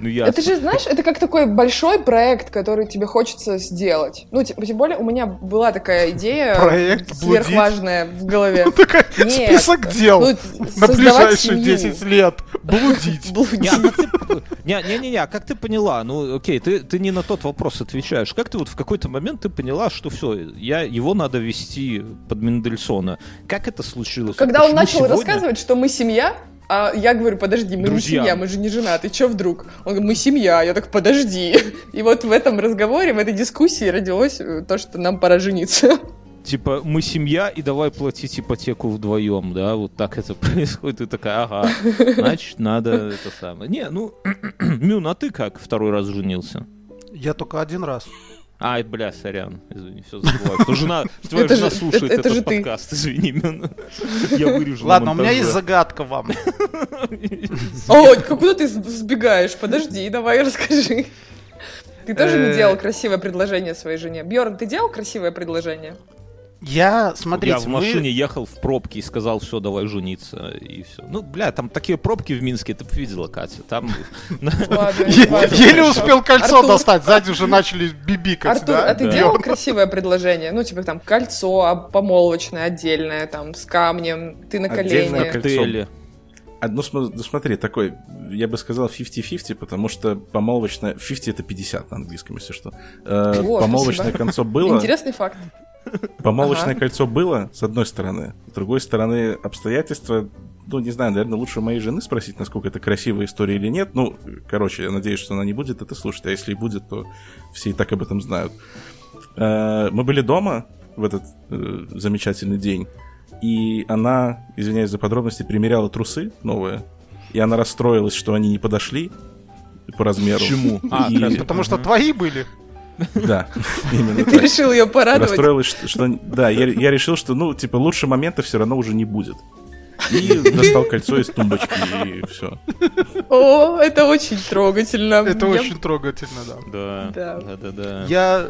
Ну я. Это же, знаешь, это как такой большой проект, который тебе хочется сделать. Ну, типа, тем более у меня была такая идея (laughs) Проект сверхважная в голове. Такая, Нет. список дел Ну, на ближайшие семью. 10 лет. Блудить. Блудить. (laughs) Не, а как ты- не, не, не, не, а как ты поняла? Ну, окей, ты, ты не на тот вопрос отвечаешь. Как ты вот в какой-то момент ты поняла, что все, я, его надо вести под Мендельсона? Как это случилось? Когда он начал сегодня- рассказывать, что мы семья, а я говорю, подожди, мы Друзья. не семья, мы же не женаты, что вдруг? Он говорит, мы семья, я так, подожди. (laughs) И вот в этом разговоре, в этой дискуссии родилось э, то, что нам пора жениться. Типа, мы семья, и давай платить ипотеку вдвоем, да? Вот так это (laughs) происходит. Ты такая, ага, значит, надо это самое. Не, ну, (clears throat) Мюн, а ты как второй раз женился? Я только один раз. Ай, бля, сорян, извини, все забываю. Что жена, (laughs) твоя Это жена же- слушает это- это этот же ты. подкаст, извини, Мюн. Я вырежу Ладно, у меня есть загадка вам. (laughs) О, куда ты сбегаешь? Подожди, давай (laughs) расскажи. Ты тоже Э. не делал красивое предложение своей жене? Бьорн, ты делал красивое предложение? Я, смотрите, Я в мы- машине ехал в пробке и сказал, все, давай жениться, и все. Ну, бля, там такие пробки в Минске, ты бы видела, Катя. Там. (laughs) Еле успел кольцо достать, сзади уже начали бибикать, Артур, а ты делал красивое предложение? Ну, типа там кольцо а помолвочное отдельное, там, с камнем, ты на Отдельное колени. кольцо. коктейли. Одно, см- ну, смотри, такой, я бы сказал 50-50, потому что помолвочное... 50 это 50 на английском, если что. Э, помолвочное спасибо. кольцо было. (laughs) Интересный факт. Помолвочное Ага. кольцо было, с одной стороны. С другой стороны, обстоятельства... Ну, не знаю, наверное, лучше моей жены спросить, насколько это красивая история или нет. Ну, короче, я надеюсь, что она не будет это слушать, а если и будет, то все и так об этом знают. Э, Мы были дома, в этот э, замечательный день. И она, извиняюсь за подробности, примеряла трусы новые. И она расстроилась, что они не подошли по размеру. Почему? А, И- Потому что твои были. Да, (laughs) именно Ты решил ее порадовать? Расстроилась, что, да, я, я решил, что, ну, типа, лучше момента все равно уже не будет. И (laughs) достал кольцо из тумбочки, и все. О, это очень трогательно. Это Я- очень трогательно, да. Да, Да. да, да, да. Я...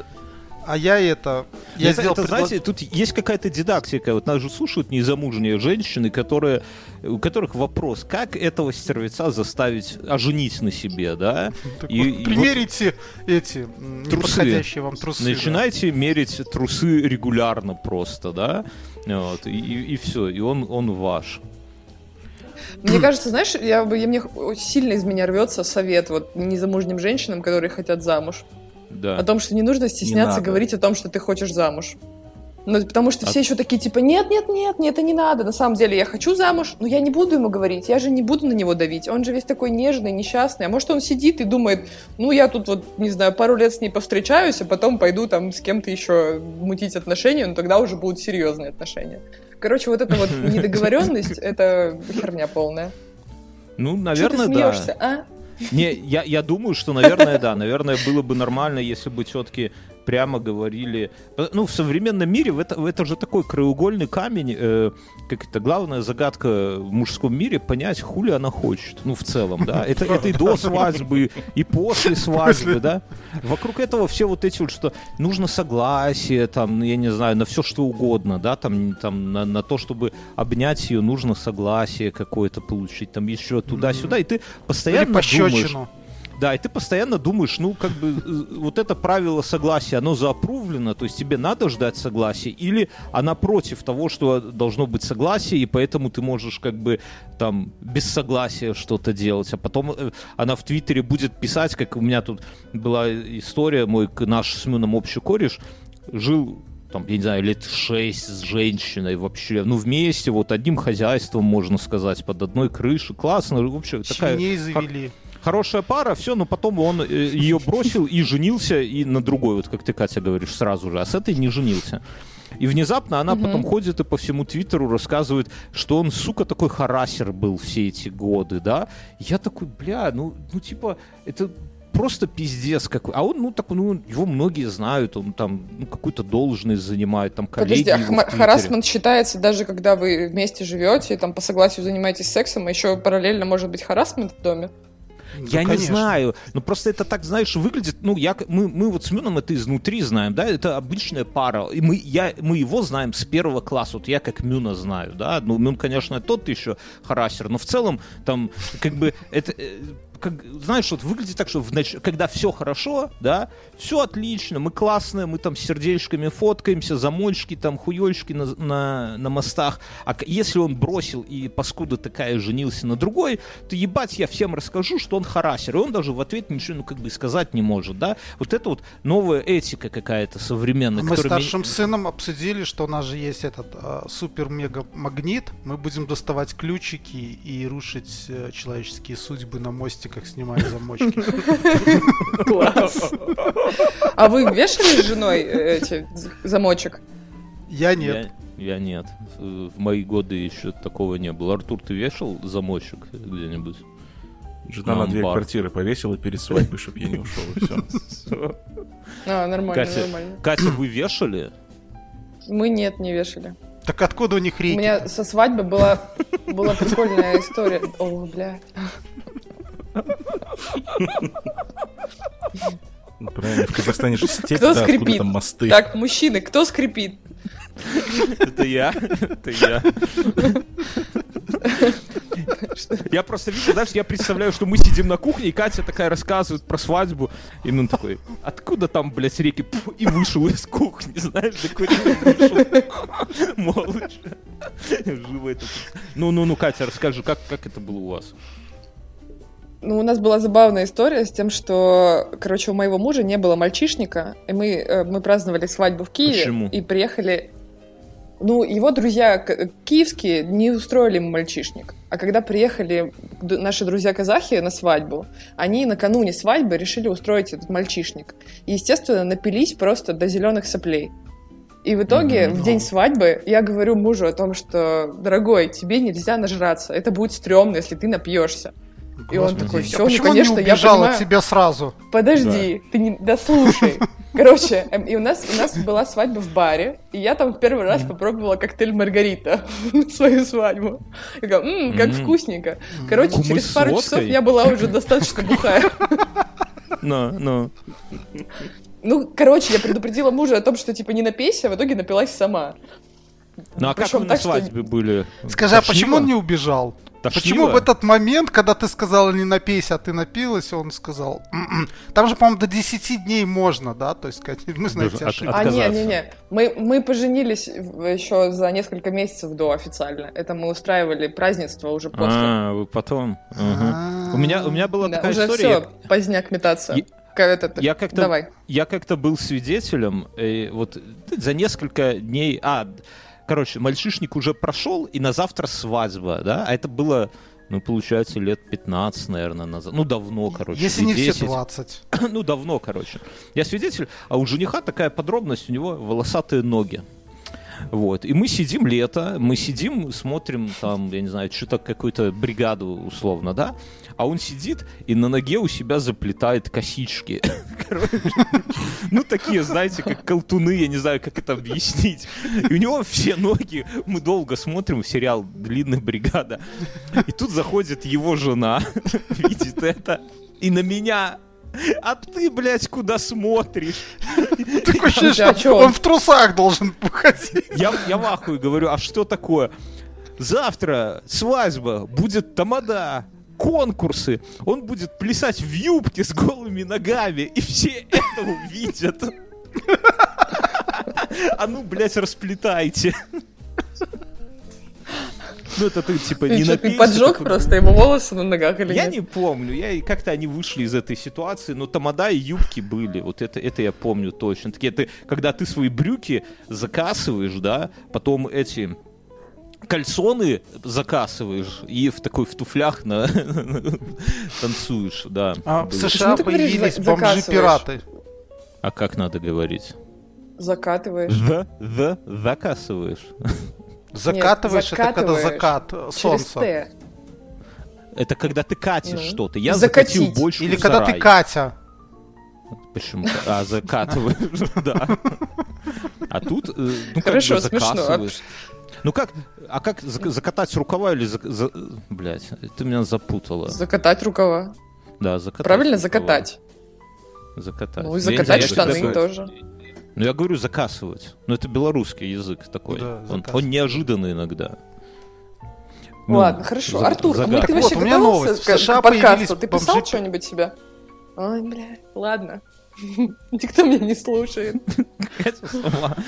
А я это... Я это, сделал это, знаете, тут есть какая-то дидактика. Вот нас же слушают незамужние женщины, которые, у которых вопрос, как этого стервеца заставить оженить на себе, да? Так И- вот, и вот примерите эти м, Трусы. неподходящие вам трусы. да. Начинайте мерить трусы регулярно просто, да? Вот, и, все, и он, он ваш. Мне кажется, знаешь, я, бы- я, мне очень сильно из меня рвется совет вот незамужним женщинам, которые хотят замуж. Да. О том, что не нужно стесняться надо. говорить о том, что ты хочешь замуж. Ну, потому что А- все еще такие, типа, нет, нет, нет, нет, это не надо. На самом деле, я хочу замуж, но я не буду ему говорить, я же не буду на него давить. Он же весь такой нежный, несчастный. А может, он сидит и думает, ну, я тут вот, не знаю, пару лет с ней повстречаюсь, а потом пойду там с кем-то еще мутить отношения, но тогда уже будут серьезные отношения. Короче, вот эта вот (laughs) недоговоренность, это херня полная. Ну, наверное, ты да. а? Не, я, я думаю, что, наверное, да. Наверное, было бы нормально, если бы все-таки прямо говорили. Ну, в современном мире это, это же такой краеугольный камень. э, как это главная загадка в мужском мире понять, хули она хочет. Ну, в целом, да. Это, это и до свадьбы, и после (laughs) свадьбы, да. Вокруг этого все вот эти вот, что нужно согласие, там, я не знаю, на все что угодно, да, там, там на, на то, чтобы обнять ее, нужно согласие какое-то получить, там еще туда-сюда, и ты постоянно думаешь. Да, и ты постоянно думаешь, ну, как бы, э, вот это правило согласия, оно заопрувлено, то есть тебе надо ждать согласия, или она против того, что должно быть согласие, и поэтому ты можешь, как бы, там, без согласия что-то делать, а потом э, она в Твиттере будет писать, как у меня тут была история, мой наш с Мюном общий кореш жил там, я не знаю, лет шесть с женщиной вообще, ну, вместе, вот, одним хозяйством, можно сказать, под одной крышей, классно, вообще, такая... Хор- завели. Хорошая пара, все, но потом он э, ее бросил и женился, и на другой, вот как ты, Катя, говоришь, сразу же, а с этой не женился. И внезапно она Мгм. потом ходит и по всему Твиттеру рассказывает, что он, сука, такой харасер был все эти годы, да. Я такой, бля, ну, ну типа, это просто пиздец какой. А он, ну, такой, ну, его многие знают, он там, ну, какую-то должность занимает, там, коллеги Подожди, а харассмент считается даже когда вы вместе живете там по согласию занимаетесь сексом, а еще параллельно может быть харассмент в доме? Я Ну, не конечно. знаю, но просто это так, знаешь, выглядит, ну, я, мы, мы вот с Мюном это изнутри знаем, да, это обычная пара, и мы, я, мы его знаем с первого класса, вот я как Мюна знаю, да, ну, Мюн, конечно, тот еще харасер, но в целом, там, как бы, это, э, как, знаешь, вот выглядит так, что в нач- когда все хорошо, да, все отлично, мы классные, мы там с сердечками фоткаемся, замочки, там, хуёчки на, на, на мостах, а если он бросил и паскуда такая женился на другой, то ебать я всем расскажу, что он харасер, и он даже в ответ ничего, ну, как бы сказать не может, да, вот это вот новая этика какая-то современная, Мы которая старшим меня- сыном обсудили, что у нас же есть этот супер-мега-магнит. Мы будем доставать ключики и рушить э, человеческие судьбы на мостиках, снимая замочки. Класс. А вы вешали с женой э, эти замочек? Я нет. Я, я нет. В мои годы еще такого не было. Артур, ты вешал замочек где-нибудь? Жена на дверь Амбар. квартиры повесила перед свадьбой, чтобы я не ушел, и все. А, нормально, Катя, нормально. Катя, вы вешали? Мы нет, не вешали. Так откуда у них У реки? меня со свадьбы была, была прикольная история. О, блядь. Правильно, в Казахстане же степь, Кто да, откуда скрипит? там мосты. Так, мужчины, кто скрипит? Это я. Это я. Я просто вижу, знаешь, я представляю, что мы сидим на кухне, и Катя такая рассказывает про свадьбу, и ну такой, откуда там, блядь, реки? И вышел из кухни, знаешь, докурил, вышел. Молча. Живо это. Ну-ну-ну, Катя, расскажи, как, как это было у вас? Ну, у нас была забавная история с тем, что, короче, у моего мужа не было мальчишника, и мы, э, мы праздновали свадьбу в Киеве. Почему? И приехали... Ну, его друзья киевские не устроили ему мальчишник. А когда приехали наши друзья-казахи на свадьбу, они накануне свадьбы решили устроить этот мальчишник. И, естественно, напились просто до зеленых соплей. И в итоге, Мгм. в день свадьбы, я говорю мужу о том, что, дорогой, тебе нельзя нажраться, это будет стрёмно, если ты напьешься. И он Господи, такой, а всё, ну, почему он конечно, не я убежал понимаю. от тебя сразу? Подожди, ты не дослушай. Короче, эм, и у нас, у нас была свадьба в баре, и я там в первый раз попробовала коктейль Маргарита (laughs) на свою свадьбу. Я говорю, «М, как вкусненько. Короче, через пару часов я была уже достаточно бухая. Ну, ну. Ну, короче, я предупредила мужа о том, что, типа, не напейся, а в итоге напилась сама. Ну а как вы на так, что- свадьбе были? Скажи, а почему он не убежал? Тошнило? Почему в этот момент, когда ты сказала не напейся, а ты напилась, он сказал... «М-м». Там же, по-моему, до 10 дней можно, да? То есть, сказать, мы, знаете, Даже от-. А, не, не, не. Мы, мы поженились еще за несколько месяцев до официально. Это мы устраивали празднество уже после. А, вы потом. Ага. У меня, у меня была Да, такая уже история. все, поздняк метаться. Я- этот- Я как-то, Давай. я как-то был свидетелем, и вот за несколько дней, а, короче, мальчишник уже прошел, и на завтра свадьба, да, а это было, ну, получается, лет 15, наверное, назад, ну, давно, короче, Если не все 10. 20. (clears throat) ну, давно, короче. Я свидетель, а у жениха такая подробность, у него волосатые ноги. Вот. И мы сидим лето, мы сидим, смотрим там, я не знаю, что-то какую-то бригаду условно, да? А он сидит и на ноге у себя заплетает косички. (laughs) Ну, такие, знаете, как колтуны, я не знаю, как это объяснить. И у него все ноги, мы долго смотрим сериал «Длинная бригада». И тут заходит его жена, (laughs) видит это, и на меня а ты, блядь, куда смотришь? Такое ощущение, что он в трусах должен выходить. Я, я в ахуе говорю, а что такое? Завтра свадьба, будет тамада, конкурсы. Он будет плясать в юбке с голыми ногами, и все это увидят. А ну, блядь, расплетайте. Ну, это ты, типа, Ты не что, ты напейся, поджег просто ему волосы на ногах или Я нет? не помню, я и как-то они вышли из этой ситуации, но тамада и юбки были, вот это, это я помню точно. Такие, ты, когда ты свои брюки закасываешь, да, потом эти кальсоны закасываешь и в такой в туфлях на (laughs) танцуешь, да. А в. США ты появились бомжи-пираты. А как надо говорить? Закатываешь. The, the, закасываешь. (laughs) Закатываешь, это когда закатываешь закат э, солнца. Т. Это когда ты катишь Ну. что-то. Я Закатить. закатил больше Или в когда ты сарай. Катя. Почему? А, закатываешь, (laughs) да. А тут, э, ну, как Хорошо, бы смешно. А закасываешь. Ну как, а как зак- закатать рукава или... зак- за- Блядь, ты меня запутала. Закатать рукава. Да, закатать Правильно, рукава. закатать. Закатать. Ну и закатать штаны тоже. Ну я говорю закасывать. Ну это белорусский язык такой. Да, он, он неожиданный иногда. Ну, Ладно, хорошо. за- Артур, а мы, загад- ты вообще вот, у меня новость. В к, США к подкасту? появились Ты писал бомжи- что-нибудь себя? Ой, бля, ладно. (laughs) Никто меня не слушает. (laughs)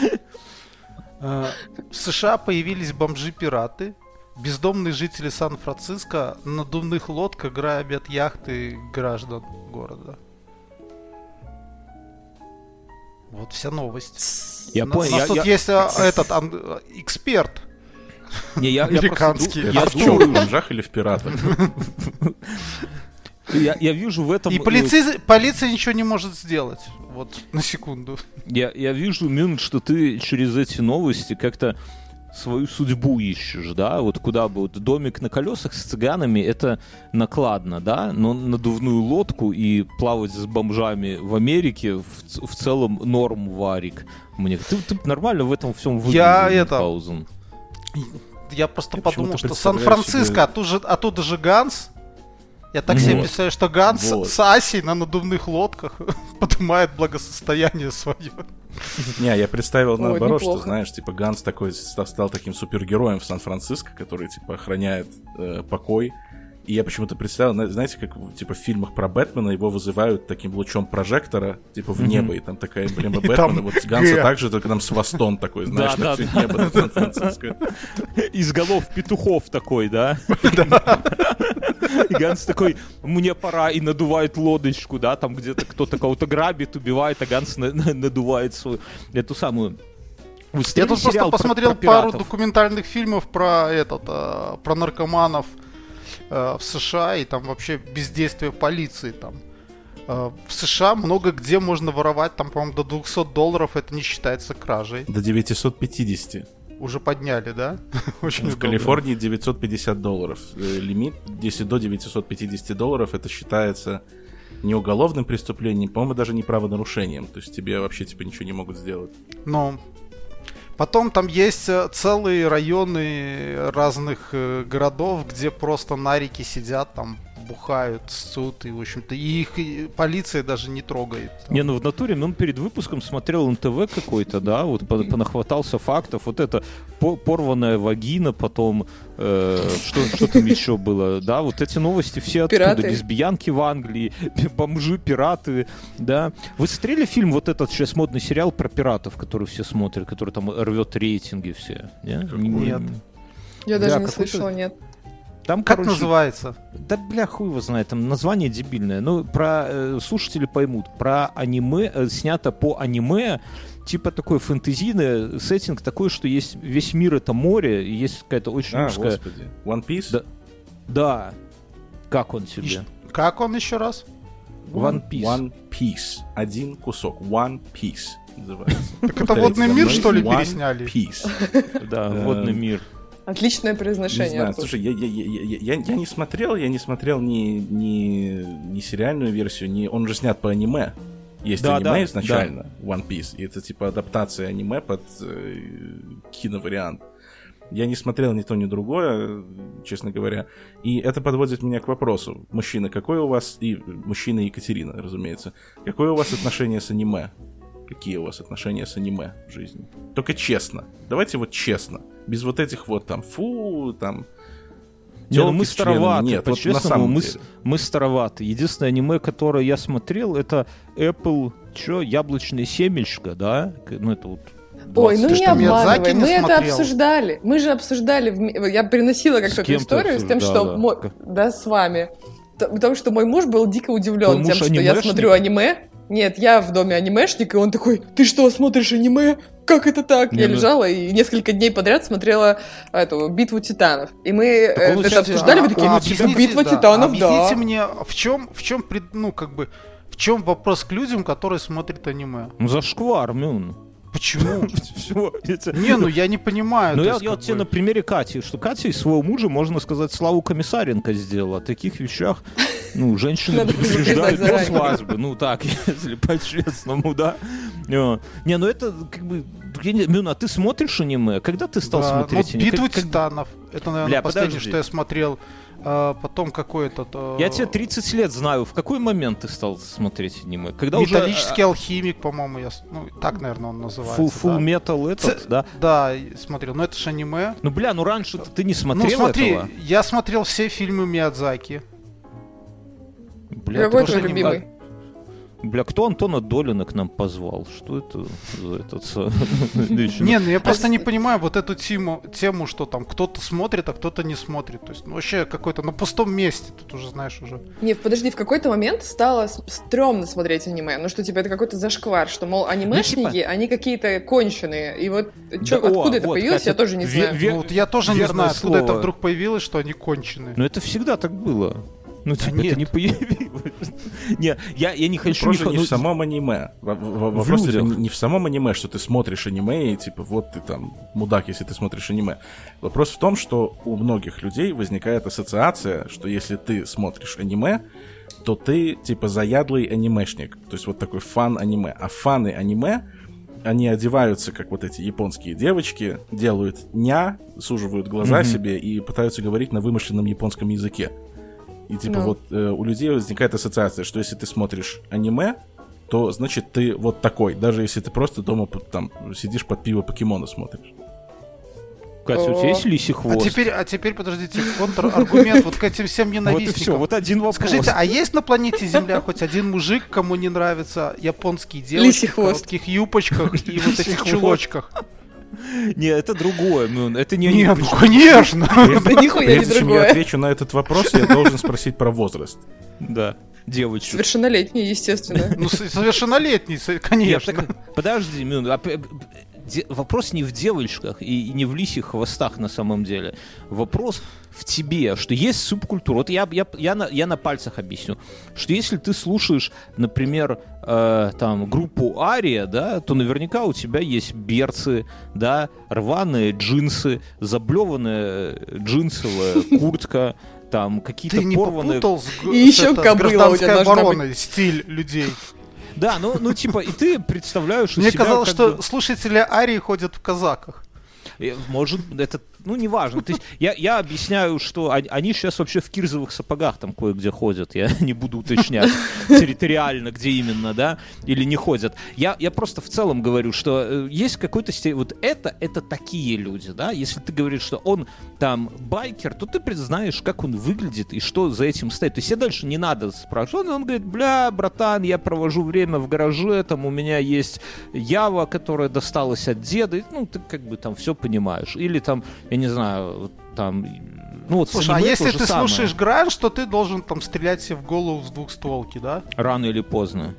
Э, В США появились бомжи-пираты. Бездомные жители Сан-Франциско на надувных лодках грабят яхты граждан города. Вот вся новость. Я У нас- понял, У нас я- тут я- есть а, этот ан- э, эксперт. Не, я, я Американский. ду- А Я, в чем? В бомжах или в пиратах? (laughs) я, я вижу в этом... И э, полиция, полиция ничего не может сделать. Вот, на секунду. Я, я вижу, Мин, что ты через эти новости как-то свою судьбу ищешь, да, вот куда бы, вот домик на колесах с цыганами, это накладно, да, но надувную лодку и плавать с бомжами в Америке в, в целом норм варик. Мне, ты, ты нормально в этом всем выглядишь, Я это-. Я просто Я подумал, что Сан-Франциско, себе- оттуда, же- оттуда же Ганс. Я так себе Вот. представляю, что Ганс Вот. с Асей на надувных лодках (laughs) поднимает благосостояние свое. Не, я представил наоборот, что, знаешь, типа Ганс такой ста- стал таким супергероем в Сан-Франциско, который, типа, охраняет э, покой. И я почему-то представил, на- знаете, как типа в фильмах про Бэтмена его вызывают таким лучом прожектора, типа в небо, и там такая эмблема И Бэтмена. Вот Ганса также, только там с хвостом такой, знаешь, на да. небо. Из голов петухов такой, да? (laughs) (laughs) И Ганс такой, мне пора, и надувает лодочку, да, там где-то кто-то кого-то грабит, убивает, а Ганс на- на- надувает свою, эту самую... Я тут просто про- посмотрел про пару документальных фильмов про этот, э, про наркоманов э, в США и там вообще бездействие полиции там. Э, В США много где можно воровать, там, по-моему, до 200 долларов это не считается кражей. До 950. Уже подняли, да? (laughs) Очень В удобно. Калифорнии 950 долларов. Э, Лимит, если до 950 долларов, это считается не уголовным преступлением, по-моему, даже не правонарушением. То есть тебе вообще типа ничего не могут сделать. Ну, потом там есть э, целые районы разных э, городов, где просто нарики сидят, там бухают, ссут, и, в общем-то, и их и полиция даже не трогает. Не, ну в натуре, ну, он перед выпуском смотрел НТВ какой-то, да, вот по- понахватался фактов, вот это по- порванная вагина, потом э, что, что там еще было, да, вот эти новости все оттуда, Пираты. лесбиянки в Англии, (laughs) бомжи, пираты, да. Вы смотрели фильм, вот этот сейчас модный сериал про пиратов, который все смотрят, который там рвет рейтинги все? Не? Нет. Я даже Да, не слышала, нет. Там, Как короче, называется? Да бля, хуй его знает, там название дебильное. Ну, про э, слушатели поймут. Про аниме, э, снято по аниме, типа такой фэнтезийный сеттинг такой, что есть весь мир это море, и есть какая-то очень А, узкая... господи. One Piece? Да. Да. Как он тебе? Как он еще раз? One Piece. One Piece. Один кусок. One Piece называется. Так это водный мир, что ли, One пересняли? Piece. Да, Эм, водный мир. Отличное Не произношение. знаю, Артур. слушай, я, я, я, я, я- не смотрел, я не смотрел ни, ни, ни сериальную версию, ни... Он же снят по аниме. Есть Да, аниме да, изначально, One Piece, и это типа адаптация аниме под э, киновариант. Я не смотрел ни то, ни другое, честно говоря. И это подводит меня к вопросу. Мужчина, какое у вас... И мужчина Екатерина, разумеется. Какое у вас отношение с аниме? Какие у вас отношения с аниме в жизни? Только честно. Давайте вот честно. Без вот этих вот там фу, там... Не, ну мы староваты, Нет, вот по-честному, самом мы, деле. мы староваты. Единственное аниме, которое я смотрел, это Apple, что, яблочное семечко, да? Ну, это вот... Ой, ну 20 не обманывай, не мы это смотрел? обсуждали. Мы же обсуждали, я приносила как С то кем ты историю с тем, что обсуждала? мой- да, с вами. Потому что мой муж был дико Твой удивлен муж тем, что я смотрю аниме. Нет, я в доме анимешник, и он такой, ты что, смотришь аниме? Как это так? Не, я ну- лежала и несколько дней подряд смотрела эту битву титанов. И мы э, это обсуждали, а- вы такие, а ну, типа, битва да, титанов, да. Объясните мне, в чем, в чем, пред- ну, как бы, в чем вопрос к людям, которые смотрят аниме? Ну, зашквар, Мюн. Почему? (laughs) Всё, я тебе- Не, ну я не понимаю. Ну, я, я тебе на примере Кати, что Катя из своего мужа, можно сказать, Славу Комиссаренко сделала. О таких вещах, ну, (laughs) женщины предупреждают до свадьбы. Ну, так, (laughs) если по-честному, да. Э, Не, ну это, как бы, я не- Мюн, а ты смотришь аниме? Когда ты стал Да, смотреть? ну, аниме? Битву Как- титанов. Это, наверное, Бля, последнее, подожди. что я смотрел. А, потом какой этот... э, Я тебе 30 лет знаю. В какой момент ты стал смотреть аниме? Когда Металлический уже... алхимик, по-моему, я... Ну, так, наверное, он называется. Full, full да. Metal этот, Ц- да? Да, смотрел. Но это же аниме. Ну, бля, ну раньше ты не смотрел ну, смотри, этого? я смотрел все фильмы Миядзаки. Бля, Какой ты твой тоже- любимый? Бля, кто Антона Долина к нам позвал? Что это за этот... (laughs) Не, ну я просто не понимаю вот эту тему, тему, что там кто-то смотрит, а кто-то не смотрит. То есть, ну, вообще какой-то на пустом месте, тут уже знаешь уже. Не, подожди, в какой-то момент стало стрёмно смотреть аниме. Ну что, типа, это какой-то зашквар, что, мол, анимешники, они какие-то конченые. И вот Ну, типа откуда это появилось, я тоже не знаю. Ну, вот я тоже не знаю, откуда это вдруг появилось, что они конченые. Ну это всегда так было. Ну, типа, нет. это не появилось. (laughs) Не, я, я не хочу... Просто не ну, в самом аниме. Вопрос не не в самом аниме, что ты смотришь аниме, и типа вот ты там мудак, если ты смотришь аниме. Вопрос в том, что у многих людей возникает ассоциация, что если ты смотришь аниме, то ты типа заядлый анимешник. То есть вот такой фан аниме. А фаны аниме, они одеваются, как вот эти японские девочки, делают ня, суживают глаза Мгм. себе и пытаются говорить на вымышленном японском языке. И типа Ну. вот э, у людей возникает ассоциация, что если ты смотришь аниме, то значит ты вот такой, даже если ты просто дома там сидишь под пиво покемона смотришь. Катя, у тебя есть лисий А хвост? теперь, а теперь, подождите, контраргумент вот к этим всем (laughs) Вот и ненавистникам. все, вот один вопрос. Скажите, а есть на планете Земля хоть один мужик, кому не нравятся японские Лисий девочки в хвост. коротких юбочках и вот этих хвост. чулочках? Не, это другое, ну, это не... Не, ну конечно! (laughs) Да нихуя не Прежде чем я другое. отвечу на этот вопрос, я должен спросить про возраст. Да, девочек. Совершеннолетний, естественно. Ну, совершеннолетний, конечно. подожди, де- вопрос не в девочках и, не в лисих хвостах на самом деле. Вопрос в тебе, что есть субкультура. Вот я, я, я, на, я на пальцах объясню, что если ты слушаешь, например, э, там группу Ария, да, то наверняка у тебя есть берцы, да, рваные джинсы, заблеванная джинсовая (laughs) куртка, там какие-то Ты не порванные попутал с, И еще кобыла у тебя должна стиль людей. Да, ну, ну типа, и ты представляешь Мне казалось, что бы- слушатели Арии ходят в казаках. Э, Может, это, ну, неважно. То есть я, я объясняю, что они, сейчас вообще в кирзовых сапогах там кое-где ходят. Я (laughs) не буду уточнять территориально, где именно, да, или не ходят. Я, я просто в целом говорю, что э, есть какой-то сте- Вот это, это такие люди, да. Если ты говоришь, что он там байкер, то ты знаешь, как он выглядит и что за этим стоит. То есть я дальше не надо спрашивать. Он, он говорит, бля, братан, я провожу время в гараже, там у меня есть Ява, которая досталась от деда. И, Ну, ты как бы там все понимаешь. Или там, я не знаю, там... Ну, вот Слушай, а если ты самое. слушаешь гранж, то ты должен там стрелять себе в голову с двухстволки, да? Рано или поздно.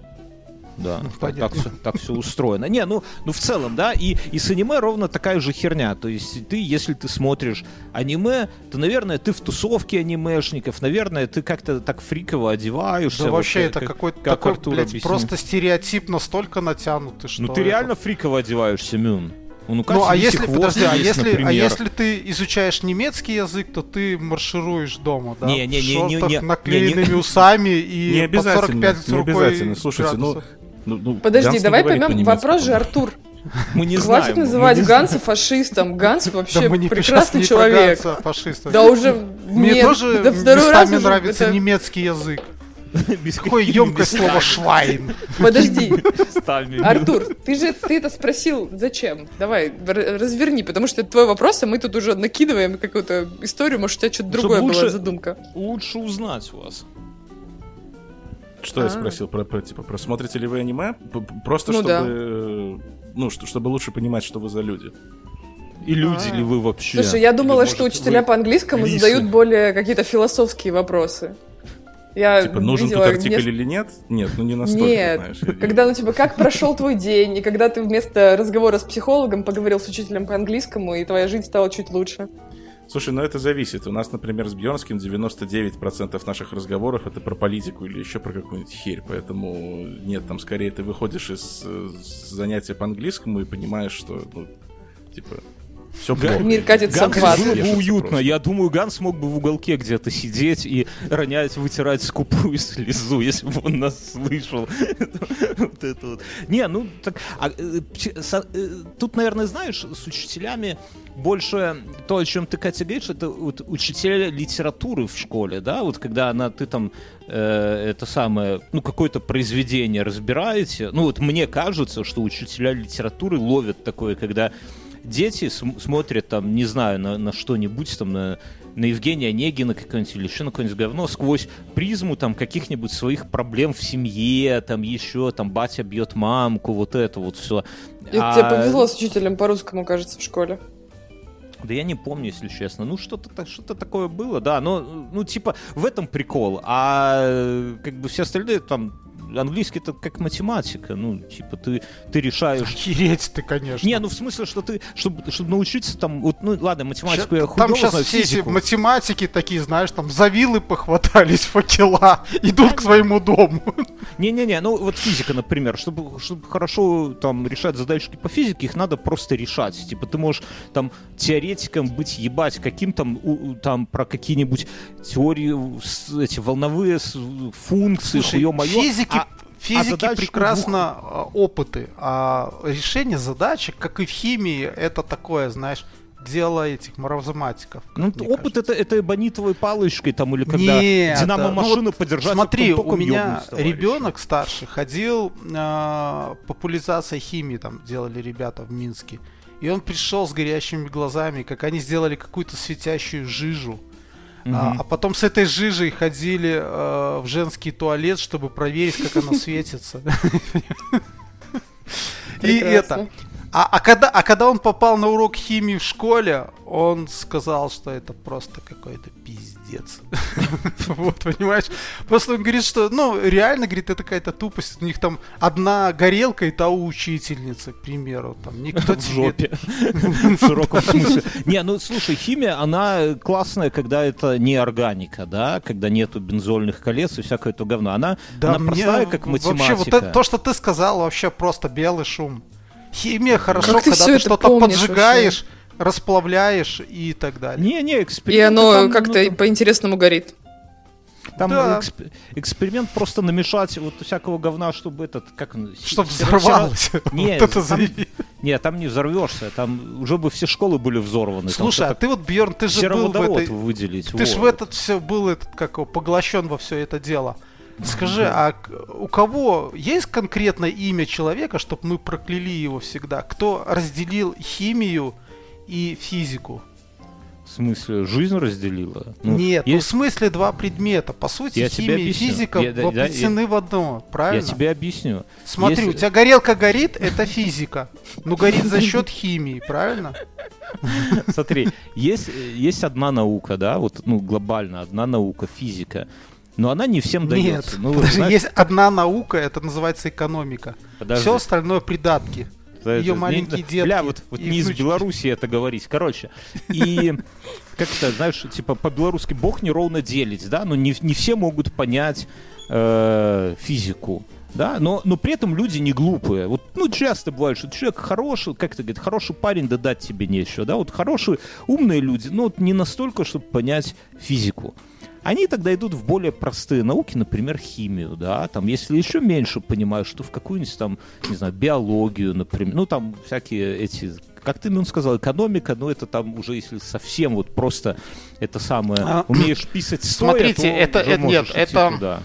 Да, Ну, так, понятно. так, так все устроено. Не, ну, ну в целом, да, и, и с аниме ровно такая же херня. То есть ты, если ты смотришь аниме, то, наверное, ты в тусовке анимешников, наверное, ты как-то так фриково одеваешься. Да вот вообще это как- какой-то как такой, Артур блядь, объяснил. просто стереотип настолько натянутый, что... Ну ты это- реально фриково одеваешься, Мюн. У Ну Кати а лисий если, хвост подожди, а есть, если, а если ты изучаешь немецкий язык, то ты маршируешь дома, да? Не, не, не, не, не, не, наклеенными не. усами и Не по обязательно, 45 с не обязательно. Слушайте, ну, градусов. ну, ну, Подожди, давай поймем вопрос же, по-моему. Артур. (laughs) Мы не Хватит знаем. мы называть не Ганса фашистом. Ганс вообще Да мы не прекрасный не человек. Ганса, фашистов. Да уже Мне нет, тоже да второй раз местами уже нравится это- немецкий язык. (laughs) Без Какое емкое слово «швайн». Подожди. Артур, ты же ты это спросил, зачем? Давай, разверни, потому что это твой вопрос, а мы тут уже накидываем какую-то историю, может, у тебя что-то Чтобы другое была лучше- задумка. Лучше узнать вас. Что я А. спросил про, про, типа, про смотрите ли вы аниме? Просто Ну чтобы, э, ну, что- чтобы лучше понимать, что вы за люди. И люди А. ли вы вообще? Слушай, я думала, Или, что может, учителя вы по английскому лисы? задают более какие-то философские вопросы. Я Типа, нужен видела тут артикль неск- или нет? Нет, ну не настолько, Нет, знаешь. Я- когда, ну, типа, как прошел твой день, и когда ты вместо разговора с психологом поговорил с учителем по английскому, и твоя жизнь стала чуть лучше. Слушай, ну это зависит. У нас, например, с Бьернским 99% наших разговоров это про политику или еще про какую-нибудь херь. Поэтому нет, там скорее ты выходишь из э, с занятия по английскому и понимаешь, что, ну, типа, все плохо. Мир катится Ганс в ад. было бы уютно. просто. Я думаю, Ганс мог бы в уголке где-то сидеть и ронять, вытирать скупую (laughs) слезу, если бы он нас слышал. (laughs) Вот это вот. Не, ну так. а, э, со- э, Тут, наверное, знаешь, с учителями больше то, о чем ты, Катя, говоришь, это вот учителя литературы в школе, да, вот когда она, ты там э, это самое, ну, какое-то произведение разбираете, ну, вот мне кажется, что учителя литературы ловят такое, когда дети см- смотрят там, не знаю, на, на что-нибудь там, на, на Евгения Онегина какое-нибудь или еще на какое-нибудь говно сквозь призму там каких-нибудь своих проблем в семье, там еще, там батя бьет мамку, вот это вот все. И тебе повезло с учителем по русскому, кажется, в школе. Да я не помню, если честно. Ну, что-то что-то такое было, да. Но, ну, типа, в этом прикол. А как бы все остальные там английский это как математика. Ну, типа, ты, ты решаешь. Охереть ты, конечно. Не, ну в смысле, что ты, чтобы, чтобы научиться там, вот, ну ладно, математику я Ща- хуёво Там сейчас знаю, все эти физику. математики такие, знаешь, там завилы похватались, (laughs) факела, идут к своему дому. Не-не-не, ну вот физика, например, чтобы, чтобы хорошо там решать задачки по физике, их надо просто решать. Типа ты можешь там теоретиком быть, ебать, каким там, у- там про какие-нибудь теории, эти волновые функции, хуё-моё. физики, А- физики задачку прекрасно а, опыты, а решение задачек, как и в химии, это такое, знаешь, дело этих маразматиков. Ну, опыт кажется. это, это эбонитовой палочкой, там, или когда Нет, динамо-машину ну вот подержать. Смотри, а у меня ребенок старший ходил, э, популяризация химии там делали ребята в Минске. И он пришел с горящими глазами, как они сделали какую-то светящую жижу. А, Мгм. а потом с этой жижей ходили э, в женский туалет, чтобы проверить, как она (laughs) светится. И это. А, а когда, а когда он попал на урок химии в школе, он сказал, что это просто какой-то пиздец. Пиздец. (laughs) Вот, понимаешь? Просто он говорит, что, ну, реально, говорит, это какая-то тупость. У них там одна горелка и та у учительницы, к примеру. Там никто (laughs) В жопе. (laughs) В широком смысле. Не, ну слушай, химия, она классная, когда это не органика, да, когда нету бензольных колец и всякое то говно. Она, она простая, как математика. Вообще, вот это, то, что ты сказал, вообще просто белый шум. Химия хорошо, Как когда ты это что-то поджигаешь, расплавляешь и так далее. Не, не, И эксперимент. оно там, ну, как-то там- по-интересному горит. Там Да. эксп- эксперимент просто намешать вот всякого говна, чтобы этот, как он... Чтоб се- взорвалось. Не, Вот это там-. Не, там не взорвешься, там уже бы все школы были взорваны. Слушай, а ты вот, Бьерн, ты же был в этой... выделить. Ты ж вот. в этот все был этот, как его, поглощен во все это дело. Скажи, а у кого есть конкретное имя человека, чтобы мы прокляли его всегда? Кто разделил химию и физику? В смысле, жизнь разделила? Ну, Нет, ну в есть- смысле два предмета. По сути, Я химия и физика Я- да, воплощены в одно, Я правильно? тебе объясню. Смотри, Если- у тебя горелка горит, это физика. Ну, горит за счет химии, правильно? (laughs) Смотри, есть, есть одна наука, да, вот, ну, глобально одна наука, физика. Но она не всем Нет, дается. Ну, вот, даже знаешь, есть одна наука, это называется экономика. подожди. Все остальное придатки. Ее маленькие не- детки Бля, вот, вот не из. Беларуси это говорить. Короче, и (laughs) как то знаешь, типа по-белорусски Бог неровно делить, да, но не, не все могут понять э, физику. Да, но, но при этом люди не глупые. Вот, ну, часто бывает, что человек хороший, как ты говорит, хороший парень, да дать тебе нечего, да, вот хорошие, умные люди, но вот не настолько, чтобы понять физику. Они тогда идут в более простые науки, например, химию, да, там, если еще меньше понимаешь, что в какую-нибудь там, не знаю, биологию, например, ну, там всякие эти, как ты, ну, сказал, экономика, ну, это там уже, если совсем вот просто это самое, А, умеешь писать стоя, смотрите, то это- это- нет, это- туда.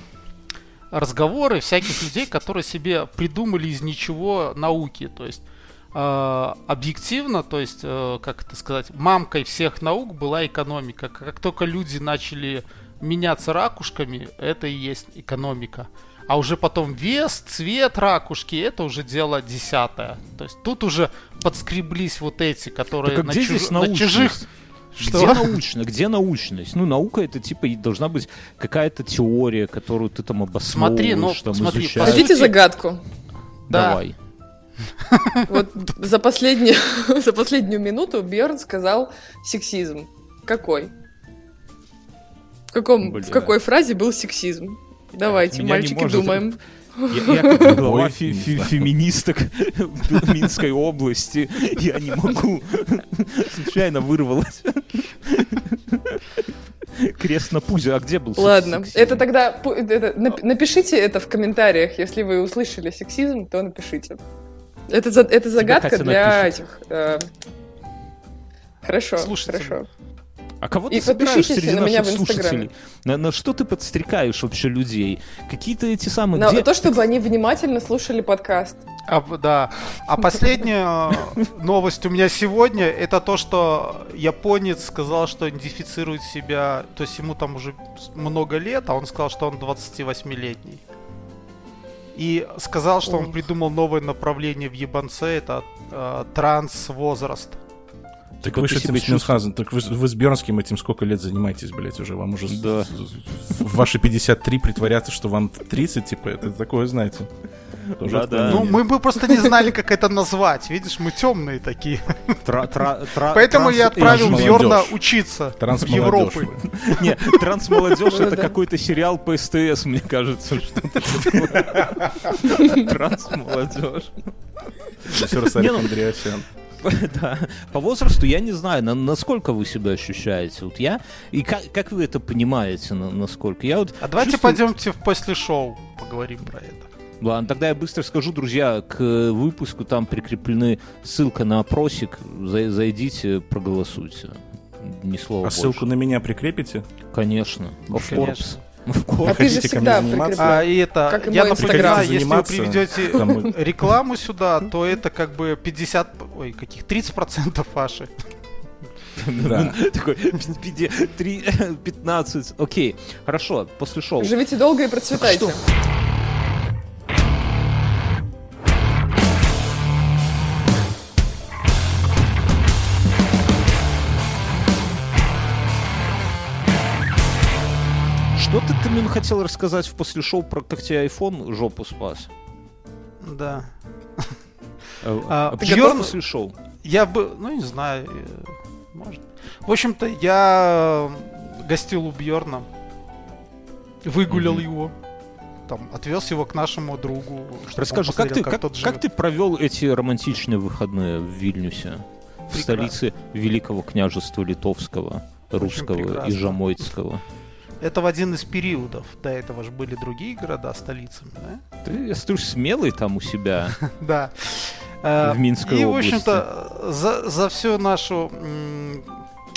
разговоры всяких людей, которые себе придумали из ничего науки. То есть э, объективно, то есть, э, как это сказать, мамкой всех наук была экономика. Как только люди начали меняться ракушками, это и есть экономика. А уже потом вес, цвет ракушки, это уже дело десятое. То есть тут уже подскреблись вот эти, которые Так а на, где чуж- на научность? чужих... Где Что? (laughs) научно? Где научность? Ну, наука это типа и должна быть какая-то теория, которую ты там обосновываешь, Смотри, ну, там смотри, изучаешь. Хотите загадку? Да. Давай. (laughs) Вот за последнюю, (laughs) за последнюю минуту Бьорн сказал сексизм. Какой? В, каком, Бля. в какой фразе был сексизм? Давайте, Меня мальчики, может- думаем. Я, я как глава фе- фе- феминисток в Минской области, я не могу. Случайно вырвалось. Крест на пузе. А где был Ладно, сексизм? это тогда это- нап- напишите это в комментариях, если вы услышали сексизм, то напишите. Это, это загадка Катя для напишет. этих. э, Хорошо, Слушатели. хорошо. А кого И ты собираешь подпишитесь среди на меня наших в Инстаграме. слушателей? На, на что ты подстрекаешь вообще людей? Какие-то эти самые... На где- то, чтобы они внимательно слушали подкаст. А, да. А (laughs) последняя э, новость у меня сегодня это то, что японец сказал, что идентифицирует себя, то есть ему там уже много лет, а он сказал, что он 28-летний. И сказал, что он придумал новое направление в ебанце, это э, транс-возраст. Так Как вы же этим с Мюнхгаузен, так вы, вы с Бьернским этим сколько лет занимаетесь, блядь, уже? Вам уже Да. с- с- в ваши 53 притворяться, что вам 30, типа, это такое, знаете. Тоже Да-да. отклонение. Ну, мы бы просто не знали, как это назвать. Видишь, мы темные такие. Тра- тра- тра- Поэтому я отправил. Бьорна учиться в Европу. (laughs) Не, трансмолодежь это какой-то сериал по СТС, мне кажется. (laughs) (laughs) Трансмолодежь. Режиссер Сарик ну- Андреасян. (laughs) Да. По возрасту я не знаю, на- насколько вы себя ощущаете. Вот я и как, как вы это понимаете, на- насколько я вот. А давайте чувствую- пойдемте в после шоу поговорим про это. Ладно, тогда я быстро скажу, друзья, к выпуску там прикреплены ссылка на опросик. Зай- Зайдите, проголосуйте. Ни слова А ссылку больше. на меня прикрепите? Конечно. Конечно. Course. Of А ты же всегда заниматься? А и это, Как я напоминаю, если вы приведете там (laughs) рекламу сюда, то это как бы 50, ой, каких 30% ваши. (laughs) Да. (laughs) Такой, пиде- три- 15. Окей, хорошо, после шоу. Живите долго и процветайте. Ты мне хотел рассказать в после шоу про как тебе iPhone жопу спас. Да. (laughs) А, А, а ты готов? после шоу? Я бы, ну не знаю, э, может. В общем-то, я э, гостил у Бьорна, выгулял Мгм. его, там, отвез его к нашему другу. Расскажи, как ты, как, как живет. ты провел эти романтичные выходные в Вильнюсе? В Прекрасно. столице Великого княжества Литовского, Русского и. Жамойцкого. Это в один из периодов. До этого же были другие города столицами, да? Ты, я смотрю, смелый там у себя. (laughs) Да. Э, В Минской И, в области. общем-то, за, за всю нашу...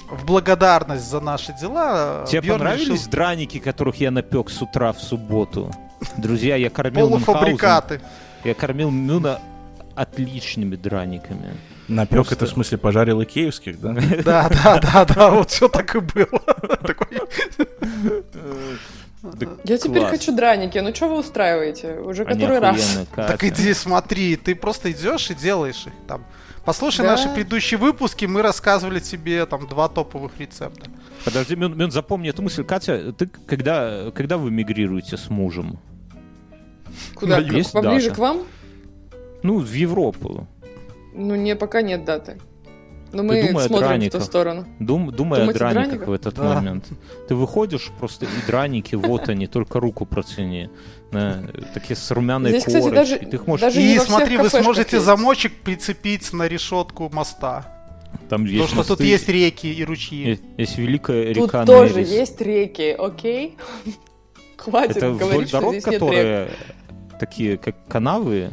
В благодарность за наши дела... Тебе понравились решил драники, которых я напек с утра в субботу? Друзья, я кормил Мюнхгаузен. полуфабрикаты. Я кормил Мюна отличными драниками. Напек Просто- это в смысле пожарил икеевских, да? (laughs) Да, да, да, да, вот все так и было. (laughs) Да Я теперь хочу драники. Ну что вы устраиваете? Уже Они который раз. (laughs) Так иди смотри, ты просто идешь и делаешь их там. Послушай Да. наши предыдущие выпуски, мы рассказывали тебе там два топовых рецепта. Подожди, Мюн, Мюн, запомни эту мысль. Катя, ты когда, когда вы мигрируете с мужем? Куда? Ну, есть Поближе дата. к вам? Ну, в Европу. Ну, не, пока нет даты. Но мы думай смотрим в драниках. ту сторону. Дум, думай Думать о драниках драниках? в этот Да. момент. Ты выходишь просто и драники, вот они, только руку протяни. На, такие с румяной Здесь, кстати, корочкой. даже- Ты их можешь... даже- И смотри, вы сможете есть. замочек прицепить на решетку моста. Там Потому есть что тут мосты, есть реки и ручьи. есть, есть великая Тут река тоже Нерис. есть реки, окей? (laughs) Хватит Это вдоль говорить, что дорог, здесь нет рек. которые такие, как канавы,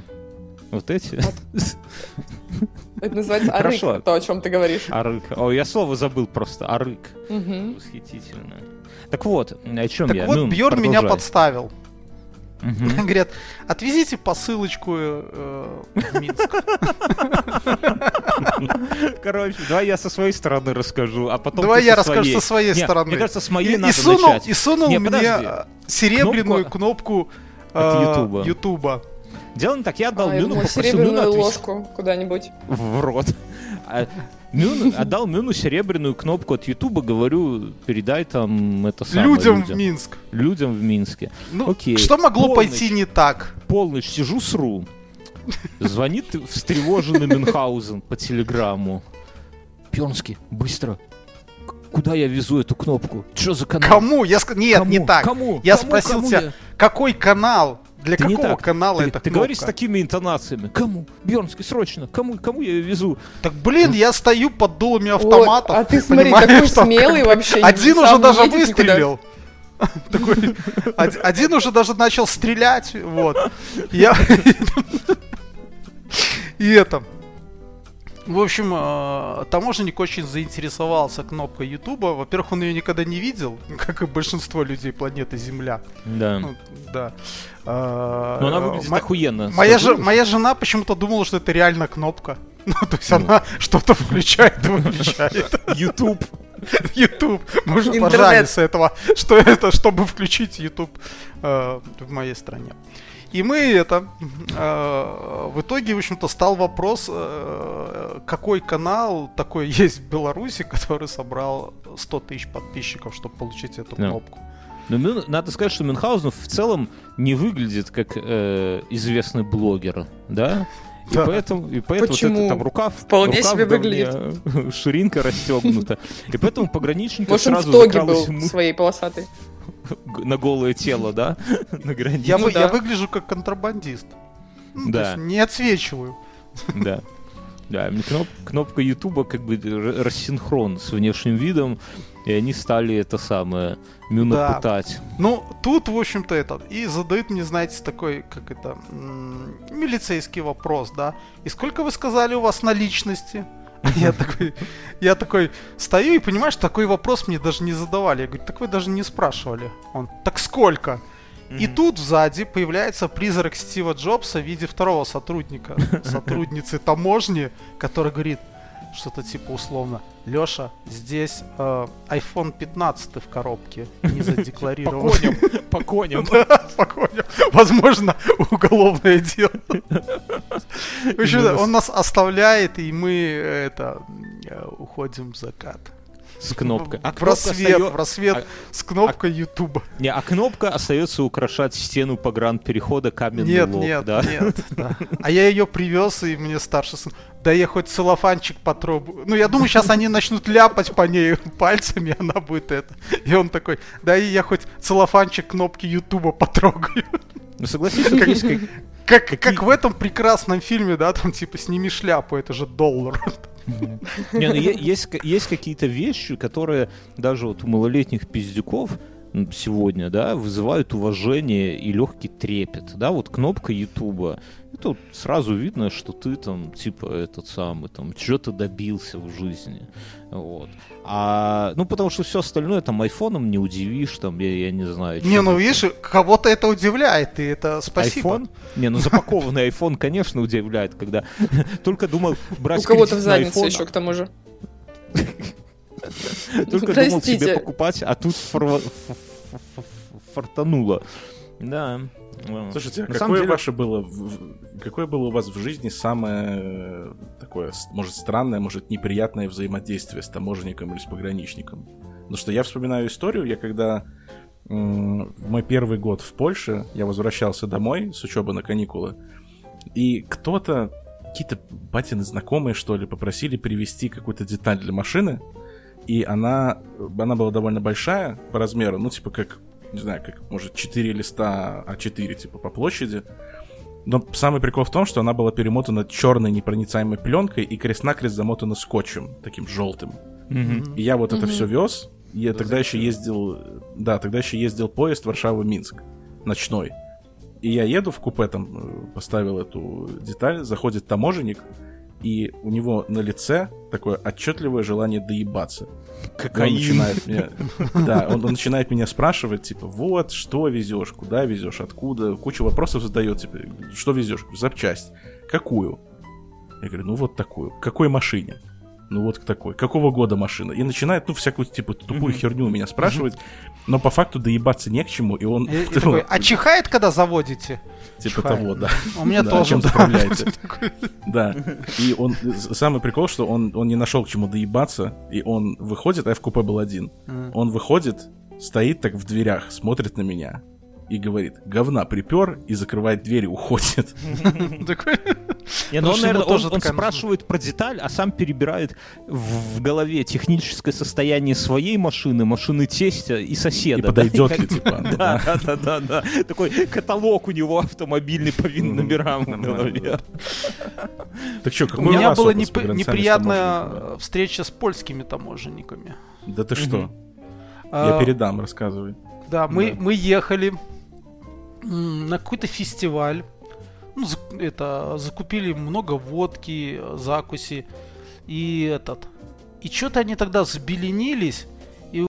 вот эти. (laughs) Это называется арык, Хорошо. то, о чем ты говоришь. Арык. О, я слово забыл просто. Арык. Мгм. Восхитительно. Так вот, о чем Так я? вот, Ну, Бьорн меня подставил. (laughs) Говорят, отвезите посылочку э, в Минск. (laughs) Короче, давай я со своей стороны расскажу, а потом Давай я расскажу со своей стороны. Мне кажется, с моей надо сунул, начать. и сунул Не, мне серебряную Кнопку кнопку от э, Ютуба. Не так, я отдал А, Мюну, попросил серебряную отвезти ложку куда-нибудь. в рот. А Мюн, отдал Мюну серебряную кнопку от Ютуба, говорю, передай там это самое Людям в людям. Минск. Людям в Минске. Ну, Окей. что могло Полночь. пойти не так? Полночь сижу, сру. Звонит встревоженный Мюнхгаузен по телеграмму. Пьонский, быстро. Куда я везу эту кнопку? Что за канал? Кому? Я ск- Нет, Кому? не так. Кому? Я Кому? спросил Кому тебя, я? какой канал? Для Ты не какого так. канала Ты, эта ты кнопка? говоришь с такими интонациями. Кому? Бьернский, срочно. Кому, кому я ее везу? Так блин, я стою под дулами автоматов. а ты (laughs) смотри, что смелый как (laughs) вообще, Один уже даже никуда. выстрелил. (laughs) Такой, од- один уже даже начал стрелять, вот. Я... И это... В общем, э, таможенник очень заинтересовался кнопкой Ютуба. Во-первых, он ее никогда не видел, (laughs) как и большинство людей планеты Земля. Да. Ну, да. А, Но она э, выглядит мо- охуенно. Моя, же, моя жена почему-то думала, что это реально кнопка. (laughs) Ну, то есть она что-то включает и (laughs) выключает. YouTube. YouTube. Мы же Интернет. поржали с этого, что это, чтобы включить YouTube э, в моей стране. И мы это... э, в итоге, в общем-то, стал вопрос, э, какой канал такой (laughs) есть в Беларуси, который собрал 100 тысяч подписчиков, чтобы получить эту Да. кнопку. Но Мюн- надо сказать, что Мюнхгаузен в целом не выглядит как э, известный блогер, да? И Да. поэтому, и поэтому вот Почему? это там рукав, Вполне рукав себе в говне, (laughs) ширинка (laughs) расстегнута. И поэтому пограничник Может, он в сразу тоге закралась был своей полосатой. На голое тело, да? (laughs) На границе. Я, Ну да. я выгляжу как контрабандист. Ну, то Да. есть не отсвечиваю. (laughs) Да. Да, кноп- кнопка Ютуба как бы рассинхрон с внешним видом, и они стали это самое Мюна Да. пытать. Ну, тут, в общем-то, это. И задают мне, знаете, такой, как это, м, милицейский вопрос, да. И сколько вы сказали у вас наличности? А (laughs) Я такой, я такой стою и понимаю, что такой вопрос мне даже не задавали. Я говорю, так вы даже не спрашивали. Он, так сколько? И тут сзади появляется призрак Стива Джобса в виде второго сотрудника, (laughs) сотрудницы таможни, который говорит что-то типа условно, Леша, здесь э, iPhone 15 в коробке, не (laughs) По задекларирован. коням, (laughs) по коням. Возможно, уголовное дело. В общем, он нас оставляет, и мы э, это э, уходим в закат. С кнопкой. А рассвет, остаё- в рассвет а- с кнопкой Ютуба. Не, а кнопка остается украшать стену погранперехода каменный Нет, лоб, нет, да? нет. да. А я ее привез, и мне старший сын. Да я хоть целлофанчик потрогаю. Ну, я думаю, сейчас они начнут ляпать по ней пальцами, и она будет это. И он такой, да и я хоть целлофанчик кнопки Ютуба потрогаю. Ну согласись, есть как- Как, как в этом прекрасном фильме, да, там типа сними шляпу, это же доллар. Не, ну есть, есть какие-то вещи, которые даже вот у малолетних пиздюков сегодня, да, вызывают уважение и легкий трепет, да, вот кнопка Ютуба, это вот сразу видно, что ты там, типа, этот самый, там, что-то добился в жизни, вот. А, ну, потому что все остальное, там, айфоном не удивишь, там, я, я не знаю. Не, ну еще. видишь, кого-то это удивляет, и это спасибо. iPhone? Не, ну запакованный iPhone, конечно, удивляет, когда (laughs) только думал брать У кого-то в заднице еще к тому же. (laughs) Только думал себе покупать, а тут фартануло. Да. Слушайте, а какое деле- ваше было, какое было у вас в жизни самое э, такое, может, странное, может, неприятное взаимодействие с таможенником или с пограничником? Потому что я вспоминаю историю, я когда мой первый год в Польше, я возвращался домой с учебы на каникулы, и кто-то, какие-то батины знакомые, что ли, попросили привезти какую-то деталь для машины, и она, она была довольно большая по размеру, ну, типа, как, не знаю, как, может, 4 листа А4, типа, по площади. Но самый прикол в том, что она была перемотана черной непроницаемой пленкой и крест-накрест замотана скотчем, таким желтым. Мгм. И я вот это Мгм. все вез. Я тогда еще ездил, да, тогда еще ездил поезд Варшава-Минск, ночной. И я еду в купе, там э, поставил эту деталь, заходит таможенник, и у него на лице такое отчетливое желание доебаться. Он Кокаин. начинает меня, да, он, он начинает меня спрашивать, типа, вот, что везешь, куда везешь, откуда, кучу вопросов задает, типа, что везешь, запчасть, какую? Я говорю, ну вот такую, к какой машине? Ну вот к такой. Какого года машина? И начинает, ну, всякую, типа, тупую херню у меня спрашивать, но по факту доебаться не к чему, и он, И- и такой, а чихает, когда заводите? типа чихает. того, да. У меня Да, тоже. чем да. заправляете. (laughs) Да. И он, самый прикол, что он, он не нашел к чему доебаться, и он выходит, а я в купе был один. Он выходит, стоит так в дверях, смотрит на меня и говорит, говна припер, и закрывает дверь и уходит. (laughs) Такой, (laughs) Не, ну он, наверное, он, тоже он такая нужна. спрашивает про деталь, а сам перебирает в, в голове техническое состояние своей машины, машины тестя и соседа. И подойдет ли, типа, (laughs) Да, да. да, да. Такой каталог у него автомобильный по номерам в голове. Так что, У какой меня вас была неприятная встреча с польскими таможенниками. Да ты что? Я А, передам, рассказывай. Да, мы, Да. мы ехали на какой-то фестиваль. Ну, это, закупили много водки, закуси. И этот... И что-то они тогда забеленились.